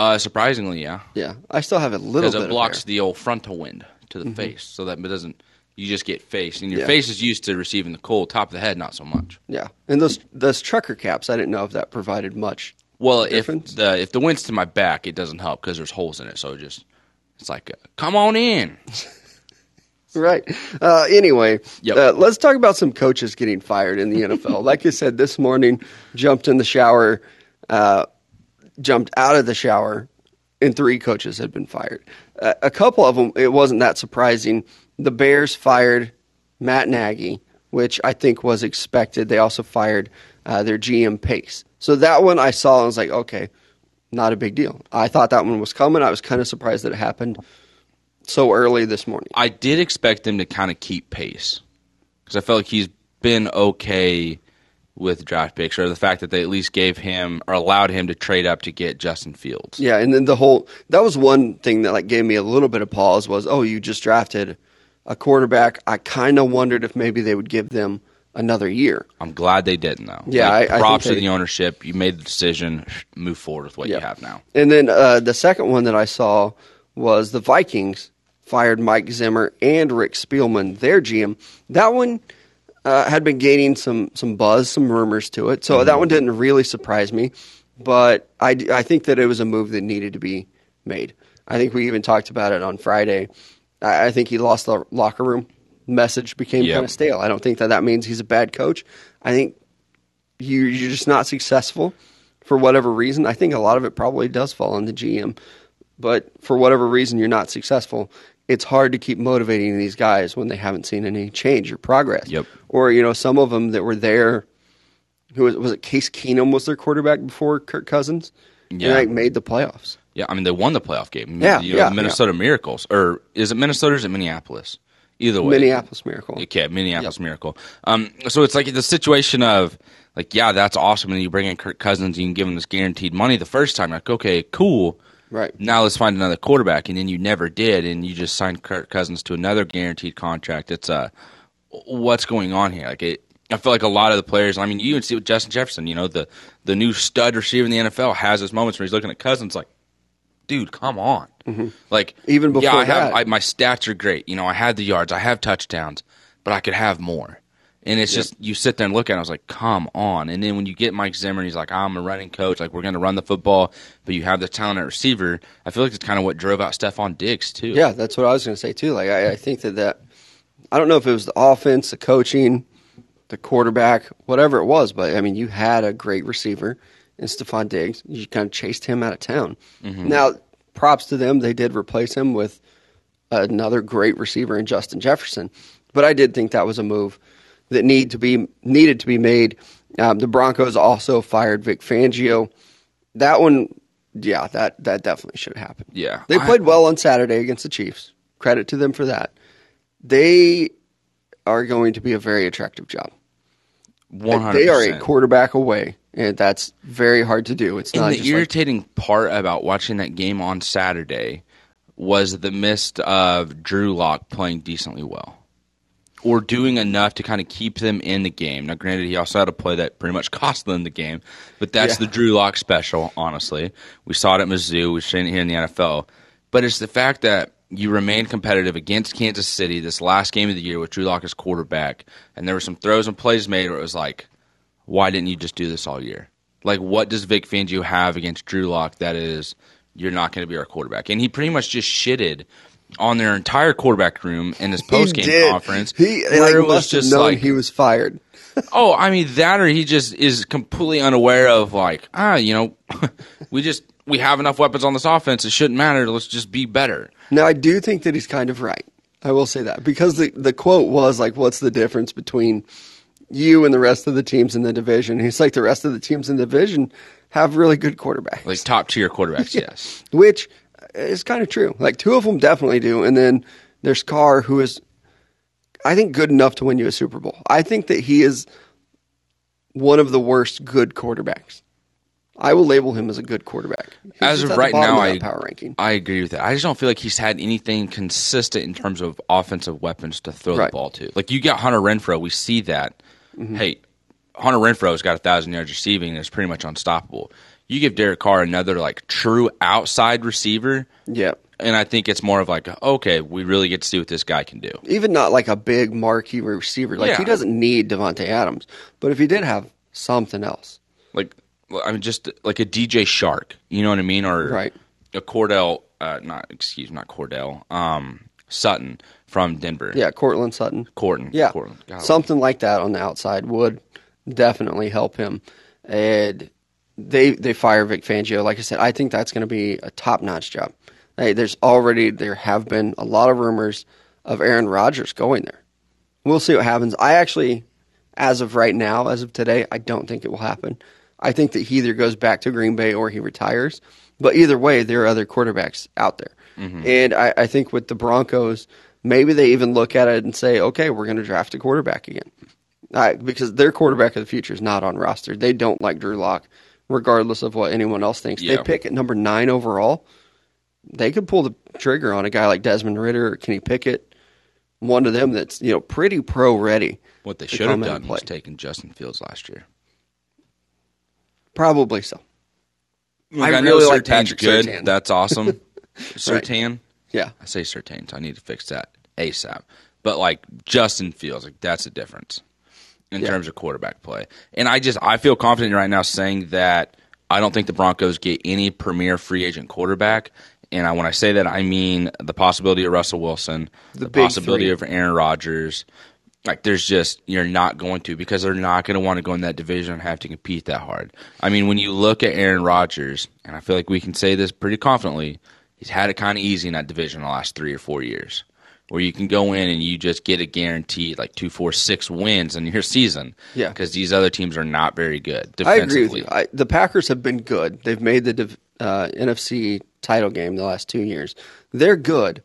B: Uh, surprisingly, yeah,
A: Yeah, I still have a little
B: because
A: bit.
B: it
A: of
B: blocks
A: hair.
B: the old frontal wind to the face, so that it doesn't. You just get face, and your
A: Yeah.
B: face is used to receiving the cold. Top of the head, not so much.
A: Yeah, and those those trucker caps. I didn't know if that provided much.
B: Well, if
A: Difference?
B: the if the wind's to my back, it doesn't help because there's holes in it. So it just it's like, uh, come on in.
A: Right. Uh, anyway,
B: Yep.
A: uh, let's talk about some coaches getting fired in the NFL. like I said, this morning, jumped in the shower, uh, jumped out of the shower, and three coaches had been fired. Uh, a couple of them, it wasn't that surprising. The Bears fired Matt Nagy, which I think was expected. They also fired uh, their GM Pace. So that one I saw and was like, okay, not a big deal. I thought that one was coming. I was kind of surprised that it happened so early this morning.
B: I did expect them to kind of keep pace because I felt like he's been okay with draft picks, or the fact that they at least gave him or allowed him to trade up to get Justin Fields.
A: Yeah, and then the whole that was one thing that like gave me a little bit of pause was, oh, you just drafted a quarterback. I kind of wondered if maybe they would give them another year.
B: I'm glad they didn't though.
A: Yeah,
B: Like,
A: I- I
B: props
A: think
B: to the ownership. You made the decision. Move forward with what you have now.
A: And then uh, the second one that I saw was the Vikings fired Mike Zimmer and Rick Spielman, their GM. That one uh, had been gaining some some buzz, some rumors to it. So that one didn't really surprise me, but I, I think that it was a move that needed to be made. I think we even talked about it on Friday. I, I think he lost the locker room. Message became
B: Yep.
A: kind of stale. I don't think that that means he's a bad coach. I think you, you're just not successful for whatever reason. I think a lot of it probably does fall on the GM, but for whatever reason you're not successful. It's hard to keep motivating these guys when they haven't seen any change or progress.
B: Yep.
A: Or you know some of them that were there. Who was, was it? Case Keenum was their quarterback before Kirk Cousins.
B: Yeah.
A: and like made the playoffs.
B: Yeah, I mean they won the playoff game.
A: Yeah,
B: you know,
A: yeah,
B: Minnesota Miracles, or is it Minnesota or is it Minneapolis? Either way,
A: Minneapolis Miracle.
B: Okay, Minneapolis Miracle. Um, so it's like the situation of like, yeah, that's awesome, and you bring in Kirk Cousins, and you can give him this guaranteed money the first time. Like, okay, cool.
A: Right.
B: Now let's find another quarterback, and then you never did, and you just signed Kirk Cousins to another guaranteed contract. It's uh, what's going on here? Like it. I feel like a lot of the players. I mean, you even see with Justin Jefferson. You know, the the new stud receiver in the NFL has his moments where he's looking at Cousins like, dude, come on. Like
A: Mm-hmm. Even
B: yeah,
A: before
B: I have
A: that.
B: I, my stats are great. You know, I had the yards, I have touchdowns, but I could have more. And it's just you sit there and look at it. I was like, come on. And then when you get Mike Zimmer, and he's like, I'm a running coach. Like we're going to run the football, but you have the talent at receiver. I feel like it's kind of what drove out Stefon Diggs too.
A: Yeah, that's what I was going to say too. Like I, I think that that I don't know if it was the offense, the coaching, the quarterback, whatever it was, but I mean, you had a great receiver in Stefon Diggs. You kind of chased him out of town. Mm-hmm. Now, props to them; they did replace him with another great receiver in Justin Jefferson. But I did think that was a move that need to be needed to be made. Um, the Broncos also fired Vic Fangio. That one, yeah, that that definitely should have happened.
B: Yeah.
A: They
B: I-
A: played well on Saturday against the Chiefs. Credit to them for that. They are going to be a very attractive job.
B: one hundred.
A: They are a quarterback away, and that's very hard to do. It's
B: And
A: not
B: the
A: just like,
B: irritating part about watching that game on Saturday was the mist of Drew Lock playing decently well. Or doing enough to kind of keep them in the game. Now, granted, he also had a play that pretty much cost them the game, but that's
A: Yeah.
B: the Drew Lock special, honestly. We saw it at Mizzou, we've seen it here in the NFL. But it's the fact that you remained competitive against Kansas City this last game of the year with Drew Lock as quarterback, and there were some throws and plays made where it was like, why didn't you just do this all year? Like, what does Vic Fangio have against Drew Lock that is you're not going to be our quarterback? And he pretty much just shitted on their entire quarterback room in his post game conference.
A: He like,
B: it was just like,
A: he was fired.
B: oh, I mean that, or he just is completely unaware of like, ah, you know, we just we have enough weapons on this offense. It shouldn't matter. Let's just be better.
A: Now, I do think that he's kind of right. I will say that because the the quote was like, "What's the difference between you and the rest of the teams in the division?" He's like, "The rest of the teams in the division have really good quarterbacks."
B: Like top tier quarterbacks, yes.
A: which is kind of true. Like two of them definitely do, and then there's Carr, who is, I think, good enough to win you a Super Bowl. I think that he is one of the worst good quarterbacks. I will label him as a good quarterback. He's
B: As of right now,
A: of
B: I
A: power ranking.
B: I agree with that. I just don't feel like he's had anything consistent in terms of offensive weapons to throw
A: Right. Mm-hmm.
B: the ball to. Like you got Hunter Renfrow, we see that. Hey, Hunter Renfrow's got a thousand yards receiving and is pretty much unstoppable. You give Derek Carr another like true outside receiver,
A: Yeah,
B: and I think it's more of like, okay, we really get to see what this guy can do.
A: even not like a big marquee receiver. Like
B: Yeah.
A: he doesn't need Davante Adams, but if he did have something else,
B: Like, I mean, just like a DJ Chark, you know what I mean, or
A: Right.
B: a Cordell, uh, not excuse, not Cordell, um, Sutton from Denver.
A: yeah, Courtland Sutton,
B: Corton.
A: Yeah,
B: Courtland.
A: Something like that on the outside would definitely help him. And they they fire Vic Fangio. Like I said, I think that's going to be a top notch job. Hey, there's already there have been a lot of rumors of Aaron Rodgers going there. We'll see what happens. I actually, as of right now, as of today, I don't think it will happen. I think that he either goes back to Green Bay or he retires. But either way, there are other quarterbacks out there. Mm-hmm. And I, I think with the Broncos, maybe they even look at it and say, okay, we're going to draft a quarterback again. I, because their quarterback of the future is not on roster. They don't like Drew Lock, regardless of what anyone else thinks.
B: Yeah.
A: They pick at number nine overall. They could pull the trigger on a guy like Desmond Ridder or Kenny Pickett, one of them that's you know pretty pro ready.
B: What they should have done was taken Justin Fields last year.
A: Probably so.
B: Like,
A: I
B: know
A: really like
B: Surtain's
A: Patrick
B: good.
A: Surtain.
B: That's awesome. Sertan.
A: Yeah,
B: I say Sertain, so I need to fix that ASAP. But like Justin Fields, like that's a difference in
A: Yeah.
B: terms of quarterback play. And I just I feel confident right now saying that I don't think the Broncos get any premier free agent quarterback. And I, when I say that, I mean the possibility of Russell Wilson, the,
A: big
B: possibility
A: three.
B: of Aaron Rodgers. Like, there's just you're not going to because they're not going to want to go in that division and have to compete that hard. I mean, when you look at Aaron Rodgers, and I feel like we can say this pretty confidently, he's had it kind of easy in that division the last three or four years, where you can go in and you just get a guaranteed like two, four, six wins in your season.
A: Yeah.
B: because these other teams are not very good
A: I agree with you. I, the Packers have been good. They've made the uh, NFC title game the last two years. They're good,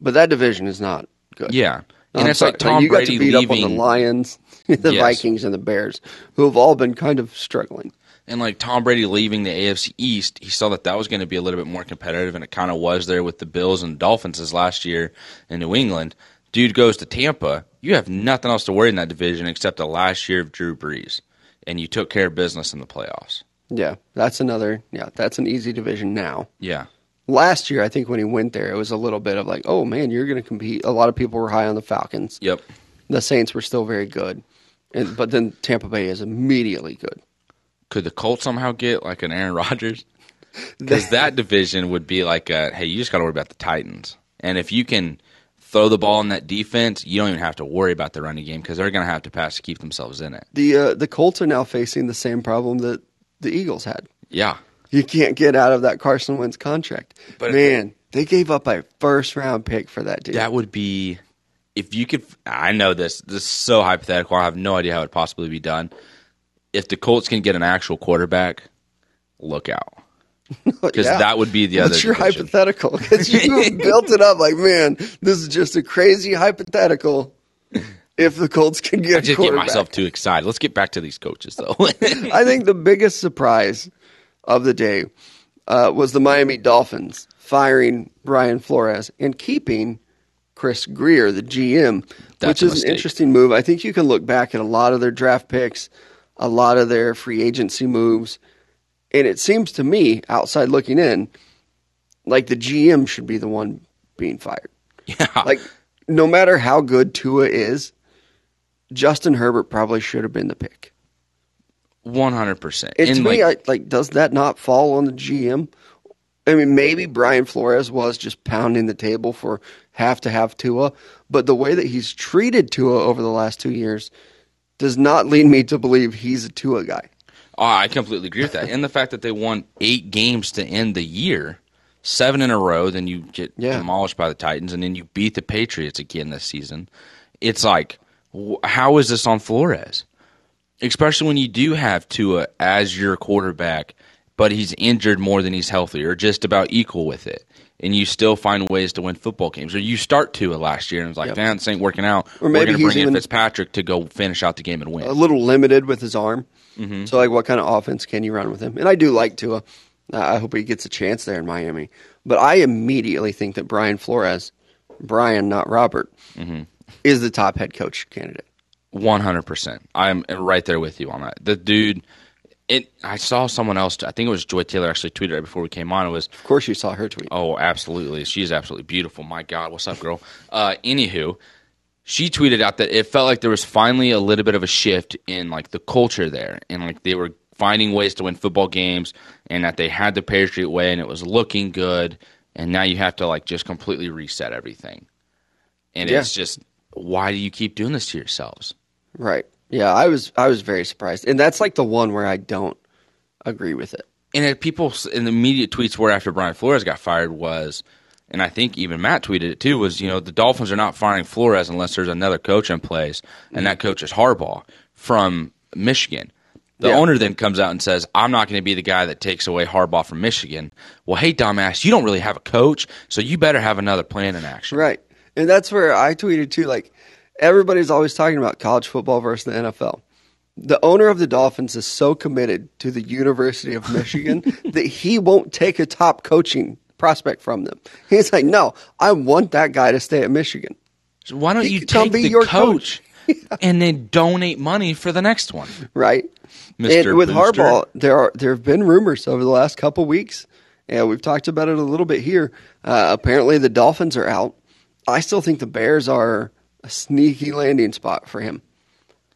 A: but that division is not good.
B: Yeah, and
A: I'm
B: it's
A: sorry,
B: like Tom
A: you
B: Brady
A: got to beat up on
B: leaving.
A: the Lions, the
B: Yes.
A: Vikings, and the Bears, who have all been kind of struggling.
B: And like Tom Brady leaving the AFC East, he saw that that was going to be a little bit more competitive, and it kind of was there with the Bills and Dolphins as last year in New England. Dude goes to Tampa. You have nothing else to worry in that division except the last year of Drew Brees, and you took care of business in the playoffs.
A: Yeah, that's another. Yeah, that's an easy division now.
B: Yeah,
A: Last year, I think when he went there, it was a little bit of like, oh man, you're going to compete. A lot of people were high on the Falcons.
B: yep.
A: The Saints were still very good, and but then Tampa Bay is immediately good.
B: Could the Colts somehow get like an Aaron Rodgers? Because that division would be like, a, hey, you just got to worry about the Titans, and if you can throw the ball in that defense, you don't even have to worry about the running game because they're going to have to pass to keep themselves in it.
A: The uh, the Colts are now facing the same problem that the Eagles had.
B: Yeah,
A: You can't get out of that Carson Wentz contract.
B: But-
A: man, they gave up a first round pick for that dude.
B: That would be if you could. I know this. This is so hypothetical. I have no idea how it would possibly be done. If the Colts can get an actual quarterback, look out because
A: Yeah.
B: that would be the
A: What's
B: other.
A: your
B: division.
A: hypothetical? Because you built it up like, man, this is just a crazy hypothetical. If the Colts can get
B: I just get myself too excited. Let's get back to these coaches, though.
A: I think the biggest surprise of the day uh, was the Miami Dolphins firing Brian Flores and keeping Chris Grier, the GM,
B: That's
A: which is an interesting move. I think you can look back at a lot of their draft picks, a lot of their free agency moves, and it seems to me, outside looking in, like the GM should be the one being fired.
B: yeah,
A: Like, no matter how good Tua is, Justin Herbert probably should have been the pick.
B: one hundred percent.
A: And to me, I, like, does that not fall on the GM? I mean, maybe Brian Flores was just pounding the table for have to have Tua, but the way that he's treated Tua over the last two years does not lead me to believe he's a Tua guy.
B: Oh, I completely agree with that. And the fact that they won eight games to end the year, seven in a row, then you get
A: Yeah.
B: demolished by the Titans, and then you beat the Patriots again this season. It's like, how is this on Flores? Especially when you do have Tua as your quarterback, but he's injured more than he's healthy, or just about equal with it. And you still find ways to win football games. Or you start to Tua last year and it's like,
A: Yep.
B: man, this ain't working out.
A: Or
B: We're
A: maybe
B: going to bring in Fitzpatrick to go finish out the game and win.
A: A little limited with his arm.
B: Mm-hmm.
A: So, like, what kind of offense can you run with him? And I do like Tua. I hope he gets a chance there in Miami. But I immediately think that Brian Flores, Brian, not Robert,
B: Mm-hmm.
A: is the top head coach candidate.
B: One hundred percent. I'm right there with you on that. The dude, it. I saw someone else. I think it was Joy Taylor actually tweeted right before we came on. It was,
A: Of course, you saw her tweet.
B: oh, absolutely, she's absolutely beautiful. My God, what's up, girl? Uh, anywho, she tweeted out that it felt like there was finally a little bit of a shift in like the culture there, and like they were finding ways to win football games, and that they had the Patriot way, and it was looking good. And now you have to like just completely reset everything, and
A: Yeah.
B: it's just why do you keep doing this to yourselves?
A: Right. Yeah, I was I was very surprised. And that's like the one where I don't agree with it.
B: and it, people in the immediate tweets were after Brian Flores got fired was, and I think even Matt tweeted it too, was you know the Dolphins are not firing Flores unless there's another coach in place, and mm-hmm. that coach is Harbaugh from Michigan. The
A: Yeah.
B: owner then comes out and says, "I'm not going to be the guy that takes away Harbaugh from Michigan." Well, hey, dumbass, you don't really have a coach, so you better have another plan in action.
A: Right. And that's where I tweeted too like everybody's always talking about college football versus the NFL. The owner of the Dolphins is so committed to the University of Michigan that he won't take a top coaching prospect from them. He's like, no, I want that guy to stay at Michigan.
B: So why don't
A: He
B: you
A: could come
B: take
A: be
B: the
A: your
B: coach, and then donate money for the next one?
A: right?
B: Mr.
A: And with
B: Booster.
A: Harbaugh, there are there have been rumors over the last couple weeks, and we've talked about it a little bit here. Uh, apparently, the Dolphins are out. I still think the Bears are a sneaky landing spot for him.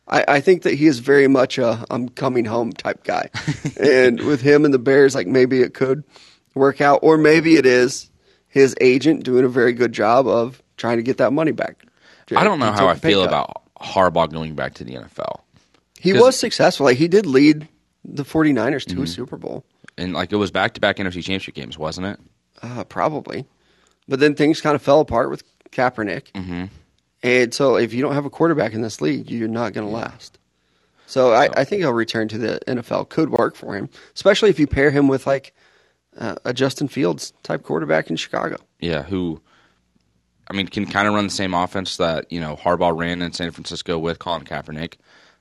A: I, I think that he is very much a I'm coming home type guy, and with him and the Bears, like maybe it could work out, or maybe it is his agent doing a very good job of trying to get that money back.
B: I don't know how I
A: took a pay
B: feel
A: cut.
B: about Harbaugh going back to the NFL.
A: He was successful. Like he did lead the 49ers to
B: Mm-hmm.
A: a Super Bowl.
B: And like it was back to back NFC championship games, wasn't it?
A: Uh, probably. But then things kind of fell apart with Kaepernick. Mm-hmm. And so if you don't have a quarterback in this league, you're not going to last. So I, I think he'll return to the NFL. Could work for him, especially if you pair him with like uh, a Justin Fields type quarterback in Chicago.
B: Yeah, who I mean can kind of run the same offense that, you know, Harbaugh ran in San Francisco with Colin Kaepernick.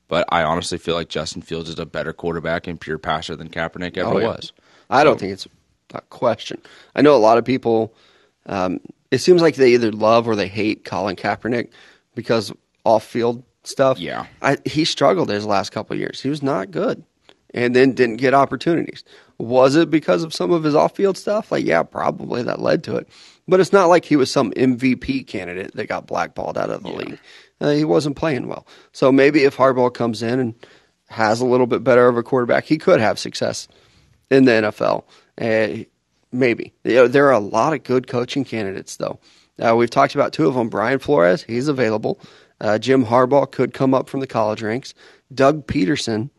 B: But I honestly feel like Justin Fields is a better quarterback and pure passer than Kaepernick ever
A: Oh, yeah.
B: was.
A: I don't think it's a question. I know a lot of people. Um, it seems like they either love or they hate Colin Kaepernick because off-field stuff.
B: Yeah.
A: I, he struggled his last couple of years. He was not good, and then didn't get opportunities. Was it because of some of his off-field stuff? Like, yeah, probably that led to it. But it's not like he was some MVP candidate that got blackballed out of the league. Uh, he wasn't playing well. So maybe if Harbaugh comes in and has a little bit better of a quarterback, he could have success in the NFL. Uh, maybe there are a lot of good coaching candidates, though. Uh, we've talked about two of them. Brian Flores, he's available. Uh, Jim Harbaugh could come up from the college ranks. Doug Pederson,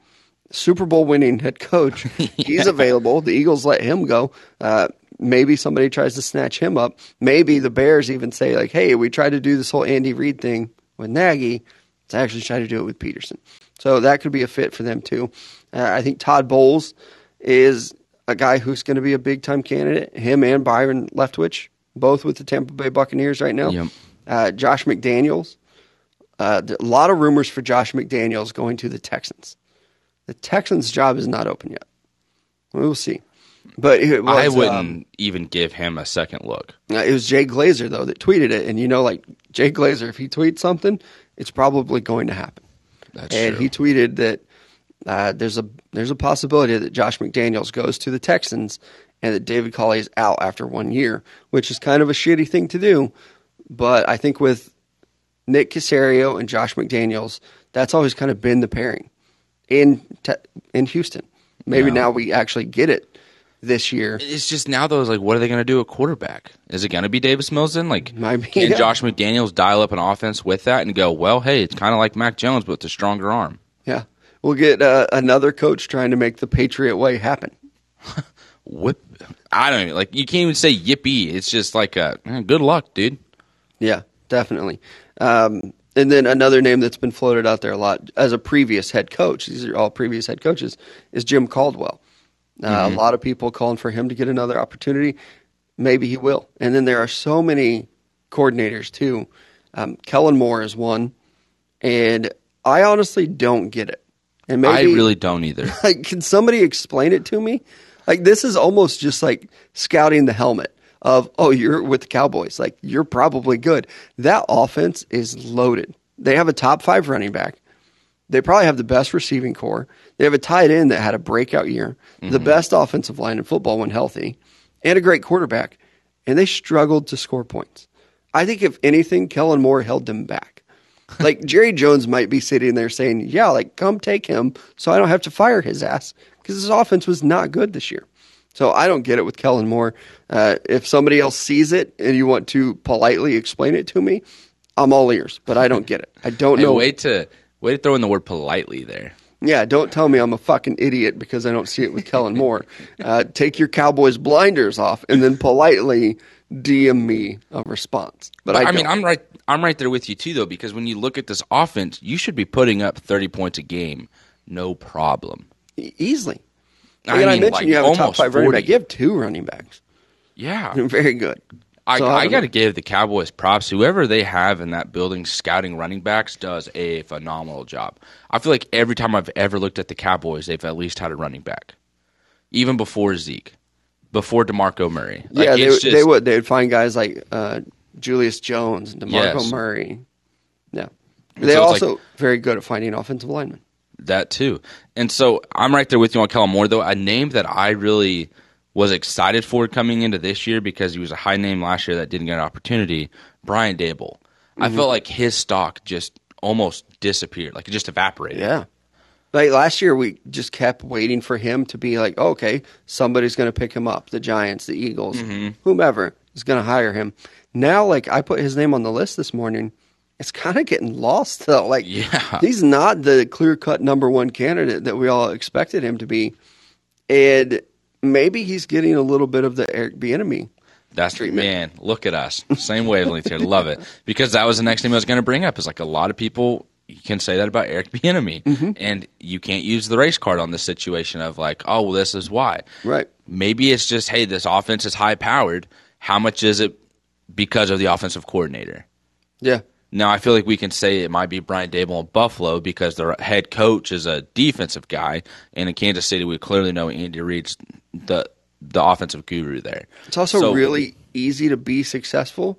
A: Super Bowl winning head coach, he's available. The Eagles let him go. Uh, maybe somebody tries to snatch him up. Maybe the Bears even say like, "Hey, we tried to do this whole Andy Reid thing with Nagy. Let's actually try to do it with Pederson." So that could be a fit for them too. Uh, I think Todd Bowles is a guy who's going to be a big time candidate. Him and Byron Leftwich, both with the Tampa Bay Buccaneers right now.
B: Yep.
A: Uh, Josh McDaniels. Uh, a lot of rumors for Josh McDaniels going to the Texans. The Texans' job is not open yet. We'll see. But it was,
B: I
A: um,
B: wouldn't even give him a second look.
A: it was Jay Glazer though that tweeted it, and you know, like Jay Glazer, if he tweets something, it's probably going to happen.
B: That's
A: and
B: true.
A: he tweeted that uh, there's a there's a possibility that Josh McDaniels goes to the Texans and that David Culley is out after one year, which is kind of a shitty thing to do. But I think with Nick Caserio and Josh McDaniels, that's always kind of been the pairing in te- in Houston. Maybe
B: Yeah.
A: now we actually get it this year.
B: It's just now though, is like, what are they going to do at quarterback? Is it going to be Davis Mills then? Like,
A: Might be,
B: can
A: yeah.
B: Josh McDaniels dial up an offense with that and go, well, hey, it's kind of like Mac Jones, but with a stronger arm.
A: Yeah, we'll get uh, another coach trying to make the Patriot way happen.
B: Whip. I don't even like. You can't even say yippee. It's just like, a, eh, good luck, dude.
A: Yeah, definitely. Um, and then another name that's been floated out there a lot as a previous head coach, these are all previous head coaches, is Jim Caldwell. Uh, A lot of people calling for him to get another opportunity. Maybe he will. And then there are so many coordinators, too. Um, Kellen Moore is one. And I honestly don't get it. And maybe
B: I really don't either.
A: like can somebody explain it to me? Like this is almost just like scouting the helmet of oh you're with the cowboys. Like you're probably good. That offense is loaded. They have a top five running back. They probably have the best receiving corps. They have a tight end that had a breakout year. The mm-hmm. best offensive line in football when healthy. And a great quarterback. And they struggled to score points. I think if anything kellen moore held them back like Jerry Jones might be sitting there saying, "Yeah, like come take him, so I don't have to fire his ass because his offense was not good this year." So I don't get it with Kellen Moore. Uh, if somebody else sees it and you want to politely explain it to me, I'm all ears. But I don't get it. I don't know.
B: wait to wait to throw in the word politely there.
A: Yeah, don't tell me I'm a fucking idiot because I don't see it with Kellen Moore. Uh, take your Cowboys blinders off and then politely DM me a response. But,
B: But
A: I,
B: I, mean. I'm right. I'm right there with you too, though, because when you look at this offense, you should be putting up 30 points a game, no problem.
A: E- easily.
B: I
A: and I
B: mean,
A: mentioned
B: like,
A: you have a top
B: almost
A: five running
B: 40.
A: back. You have two running backs.
B: Yeah,
A: Very good.
B: I,
A: So,
B: I
A: don't
B: got to give the Cowboys props. Whoever they have in that building scouting running backs does a phenomenal job. I feel like every time I've ever looked at the Cowboys, they've at least had a running back, even before Zeke, before Demarco Murray. Like,
A: yeah, they,
B: it's
A: they would. They would find guys like uh, Julius Jones and Demarco
B: Yes.
A: Murray. Yeah, they're
B: so
A: also very good at finding offensive linemen.
B: That too. And so I'm right there with you on Kellen Moore, though. A name that I really was excited for coming into this year because he was a high name last year that didn't get an opportunity, Brian Daboll. I
A: Mm-hmm.
B: felt like his stock just almost disappeared, like it just evaporated.
A: Yeah. Like last year, we just kept waiting for him to be like, okay, somebody's going to pick him up. The Giants, the Eagles,
B: Mm-hmm.
A: whomever is going to hire him. Now, like I put his name on the list this morning. It's kind of getting lost though. Like,
B: Yeah.
A: he's not the clear cut number one candidate that we all expected him to be, and maybe he's getting a little bit of the Eric Bieniemy.
B: That's
A: treatment.
B: man. Look at us, same wavelength here. Love it because that was the next name I was going to bring up. Is like a lot of people can say that about Eric Bieniemy,
A: Mm-hmm.
B: and you can't use the race card on this situation of like, oh, well, this is why.
A: Right.
B: Maybe it's just, hey, this offense is high powered. How much is it because of the offensive coordinator?
A: Yeah.
B: Now I feel like we can say it might be Brian Daboll in Buffalo because their head coach is a defensive guy, and in Kansas City we clearly know Andy Reid's the the offensive guru there.
A: It's also
B: So-
A: really easy to be successful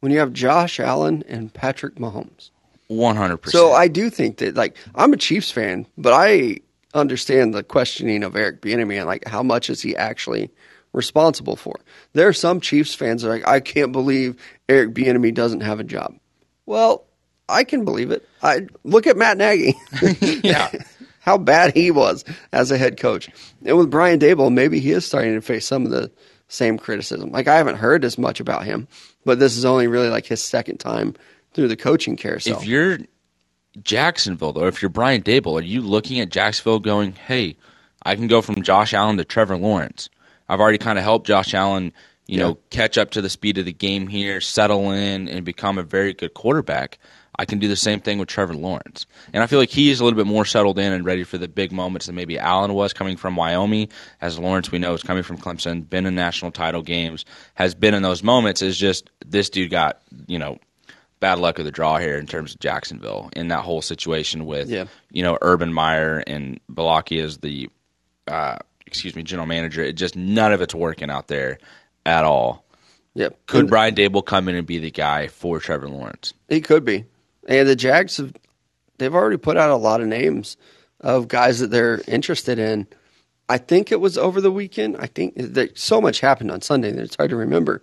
A: when you have Josh Allen and Patrick Mahomes.
B: One hundred percent.
A: So I do think that like I'm a Chiefs fan, but I understand the questioning of Eric Bieniemy and like how much is he actually responsible for. There are some Chiefs fans that are like I can't believe Eric Bieniemy doesn't have a job. Well, I can believe it. I look at Matt Nagy.
B: Yeah.
A: how bad he was as a head coach. And with Brian Daboll, maybe he is starting to face some of the same criticism. Like I haven't heard as much about him, but this is only really like his second time through the coaching carousel.
B: if you're Jacksonville though, if you're Brian Daboll, are you looking at Jacksonville going, "Hey, I can go from Josh Allen to Trevor Lawrence. I've already kind of helped Josh Allen, you
A: Yeah.
B: know, catch up to the speed of the game here, settle in, and become a very good quarterback." I can do the same thing with Trevor Lawrence. And I feel like he's a little bit more settled in and ready for the big moments than maybe Allen was coming from Wyoming. As Lawrence, we know, is coming from Clemson, been in national title games, has been in those moments. Is just this dude got, you know, bad luck of the draw here in terms of Jacksonville in that whole situation with
A: Yeah.
B: you know Urban Meyer and Balaki as the uh, excuse me general manager. It just none of it's working out there at all.
A: Yep.
B: Could
A: And
B: Brian Daboll come in and be the guy for Trevor Lawrence?
A: he could be. And the Jags have they've already put out a lot of names of guys that they're interested in. I think it was over the weekend. I think that so much happened on Sunday that it's hard to remember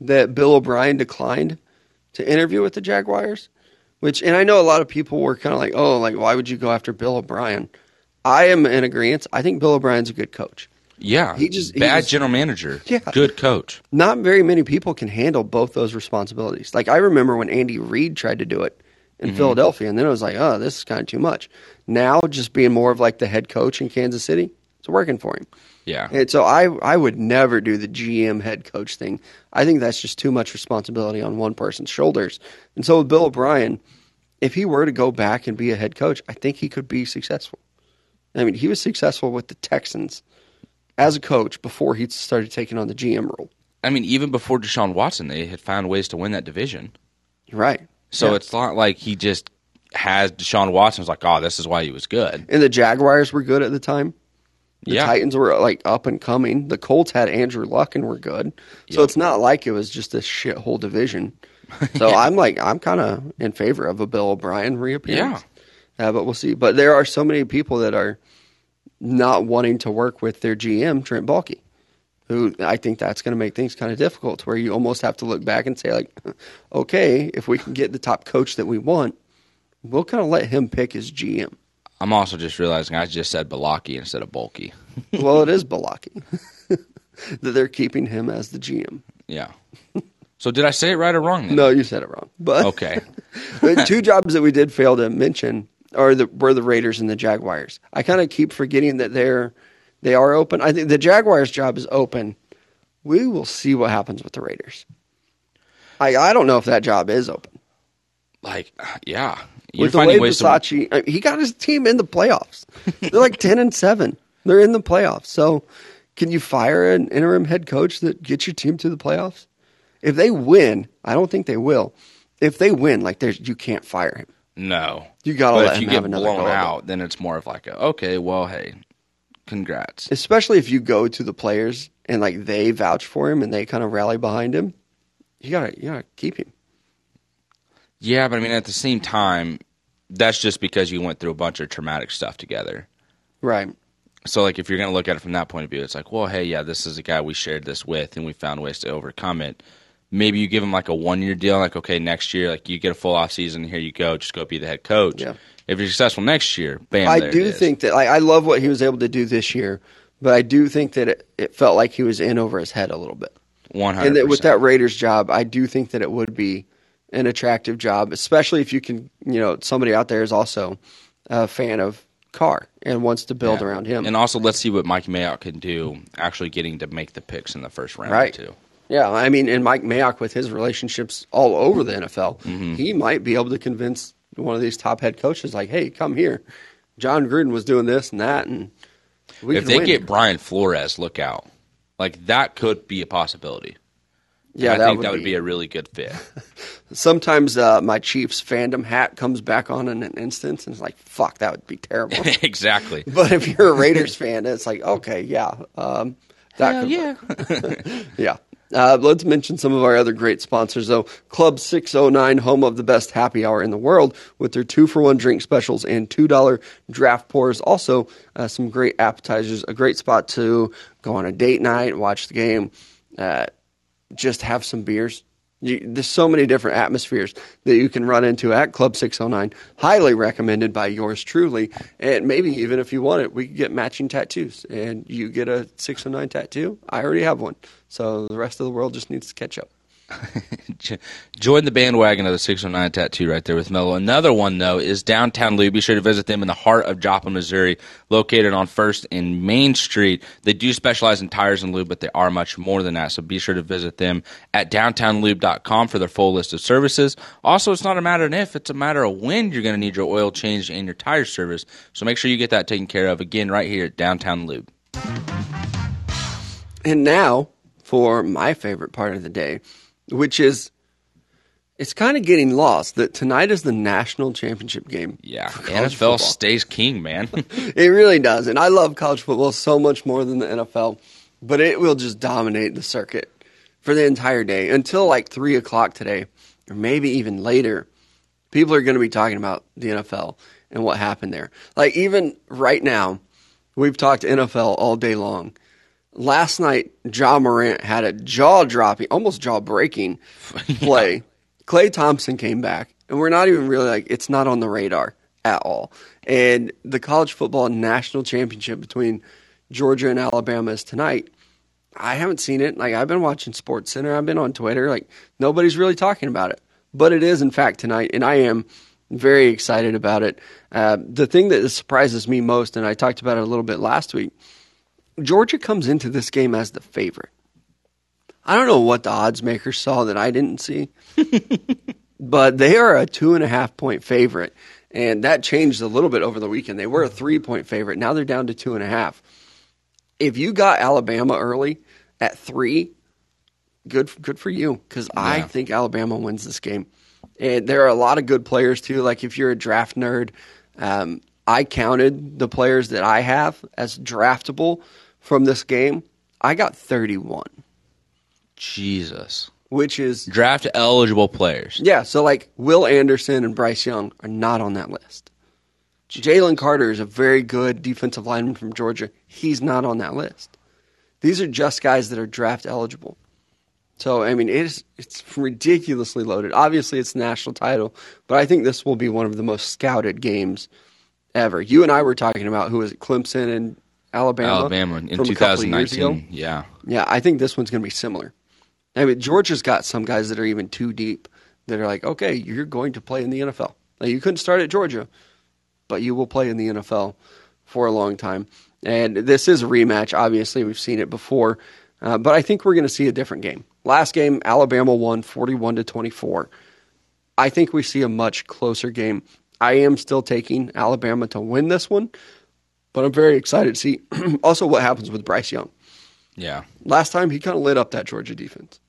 A: that Bill O'Brien declined to interview with the Jaguars. Which and I know a lot of people were kind of like, "Oh, like why would you go after Bill O'Brien?" I am in agreement. I think Bill O'Brien's a good coach.
B: Yeah,
A: He just- he
B: bad
A: just-
B: general manager,
A: Yeah.
B: good coach.
A: not very many people can handle both those responsibilities. Like I remember when Andy Reid tried to do it in mm-hmm. Philadelphia, and then it was like, oh, this is kind of too much. Now, just being more of like the head coach in Kansas City, it's working for him.
B: Yeah,
A: And so I, I would never do the GM head coach thing. I think that's just too much responsibility on one person's shoulders. And so with Bill O'Brien, if he were to go back and be a head coach, I think he could be successful. I mean, he was successful with the Texans as a coach before he started taking on the GM role.
B: I mean, even before Deshaun Watson, they had found ways to win that division.
A: Right.
B: So
A: Yeah.
B: it's not like he just has Deshaun Watson was like, oh, this is why he was good.
A: And the Jaguars were good at the time. The
B: yeah,
A: Titans were like up and coming. The Colts had Andrew Luck and were good. So
B: Yep.
A: it's not like it was just a shithole division. So I'm like I'm kind of in favor of a Bill O'Brien reappearance. Yeah. Uh, but we'll see. But there are so many people that are not wanting to work with their GM Trent Baalke, who I think that's going to make things kind of difficult. To where you almost have to look back and say like, okay, if we can get the top coach that we want, we'll kind of let him pick his GM.
B: I'm also just realizing I just said Balaki instead of Bulky.
A: well, it is Balaki that they're keeping him as the GM.
B: Yeah. So did I say it right or wrong? Then?
A: No, you said it wrong. But
B: Okay.
A: the two jobs that we did fail to mention are the were the Raiders and the Jaguars. I kind of keep forgetting that they're they are open. I think the Jaguars job is open. We will see what happens with the Raiders. I I don't know if that job is open.
B: Like, uh, yeah. You're
A: With the way
B: ways to.
A: Bisaccia, I- he got his team in the playoffs. They're like ten and seven. They're in the playoffs. So, can you fire an interim head coach that gets your team to the playoffs? If they win, I don't think they will. If they win, like there's you can't fire him.
B: No,
A: You gotta let
B: if you
A: him have
B: get
A: another
B: blown out, then it's more of like a okay, well, hey, congrats.
A: Especially if you go to the players and like they vouch for him and they kind of rally behind him. You gotta you gotta keep him.
B: Yeah, but I mean, at the same time, that's just because you went through a bunch of traumatic stuff together.
A: Right.
B: So, like, if you're going to look at it from that point of view, it's like, well, hey, yeah, this is a guy we shared this with, and we found ways to overcome it. Maybe you give him like a one year deal, like, okay, next year, like, you get a full off season, here you go, just go be the head coach.
A: Yeah.
B: If you're successful next year, bam,
A: I do think that like, I love what he was able to do this year, but I do think that it, it felt like he was in over his head a little bit.
B: 100
A: And that with that Raiders job, I do think that it would be an attractive job, especially if you can, you know, somebody out there is also a fan of Carr and wants to build
B: Yeah.
A: around him.
B: And also, let's see what Mike Mayock can do, actually getting to make the picks in the first round,
A: Right.
B: too.
A: yeah, I mean, and Mike Mayock with his relationships all over the NFL,
B: Mm-hmm.
A: he might be able to convince one of these top head coaches, like, "Hey, come here." Jon Gruden was doing this and that, and we
B: if they
A: win.
B: get Brian Flores, look out. Like, that could be a possibility.
A: Yeah,
B: I
A: that
B: think
A: would
B: that would
A: be,
B: be a really good fit.
A: Sometimes uh, my Chiefs fandom hat comes back on in an instance, and it's like, "Fuck, that would be terrible."
B: exactly.
A: But if you're a Raiders fan, it's like, okay, yeah, um, that
B: yeah.
A: yeah. Uh, let's mention some of our other great sponsors, though. Club 609, home of the best happy hour in the world, with their two for one drink specials and $2 draft pours. Also, uh, some great appetizers, a great spot to go on a date night, watch the game, uh, just have some beers. You, there's so many different atmospheres that you can run into at Club 609. Highly recommended by yours truly. And maybe even if you want it, we get matching tattoos. And you get a 609 tattoo. I already have one. So the rest of the world just needs to catch up.
B: Join the bandwagon of the 609 tattoo right there with Mello. Another one, though, is Downtown Lube. Be sure to visit them in the heart of Joplin, Missouri, located on 1st and Main Street. They do specialize in tires and lube, but they are much more than that. So be sure to visit them at downtownlube.com for their full list of services. Also, it's not a matter of if, it's a matter of when you're going to need your oil changed and your tire service. So make sure you get that taken care of again right here at Downtown Lube.
A: And now for my favorite part of the day, which is it's kind of getting lost that tonight is the national championship game.
B: Yeah, NFL
A: football.
B: stays king, man.
A: It really does. And I love college football so much more than the NFL, but it will just dominate the circuit for the entire day until like 3 o'clock today, or maybe even later. People are going to be talking about the NFL and what happened there. Like, even right now, we've talked NFL all day long. Last night, Ja Morant had a jaw dropping, almost jaw breaking play. Klay Thompson came back, and we're not even really like, it's not on the radar at all. And the college football national championship between Georgia and Alabama is tonight. I haven't seen it. Like I've been watching Sports Center, I've been on Twitter. Like nobody's really talking about it, but it is in fact tonight, and I am very excited about it. Uh, the thing that surprises me most, and I talked about it a little bit last week, Georgia comes into this game as the favorite. I don't know what the odds makers saw that I didn't see, but they are a two and a half point favorite, and that changed a little bit over the weekend. They were a three point favorite. Now they're down to two and a half. If you got Alabama early at three, good good for you because I think Alabama wins this game. And there are a lot of good players too. Like if you're a draft nerd, um, I counted the players that I have as draftable from this game. I got 31,
B: Jesus.
A: which is
B: Draft eligible players.
A: yeah. So like Will Anderson and Bryce Young are not on that list. Jalen Carter is a very good defensive lineman from Georgia. He's not on that list. These are just guys that are draft eligible. So I mean, it is it's ridiculously loaded. Obviously, it's national title, but I think this will be one of the most scouted games ever. You and I were talking about who was it, Clemson and Alabama,
B: Alabama in
A: from a couple of years
B: 2019.
A: ago.
B: Yeah.
A: Yeah, I think this one's going to be similar. I mean, Georgia's got some guys that are even too deep that are like, okay, you're going to play in the NFL. Now, you couldn't start at Georgia, but you will play in the NFL for a long time. And this is a rematch. Obviously, we've seen it before, uh, but I think we're going to see a different game. Last game, Alabama won 41 to 24. I think we see a much closer game. I am still taking Alabama to win this one, but I'm very excited to see also what happens with Bryce Young.
B: Yeah.
A: Last time he kind of lit up that Georgia defense.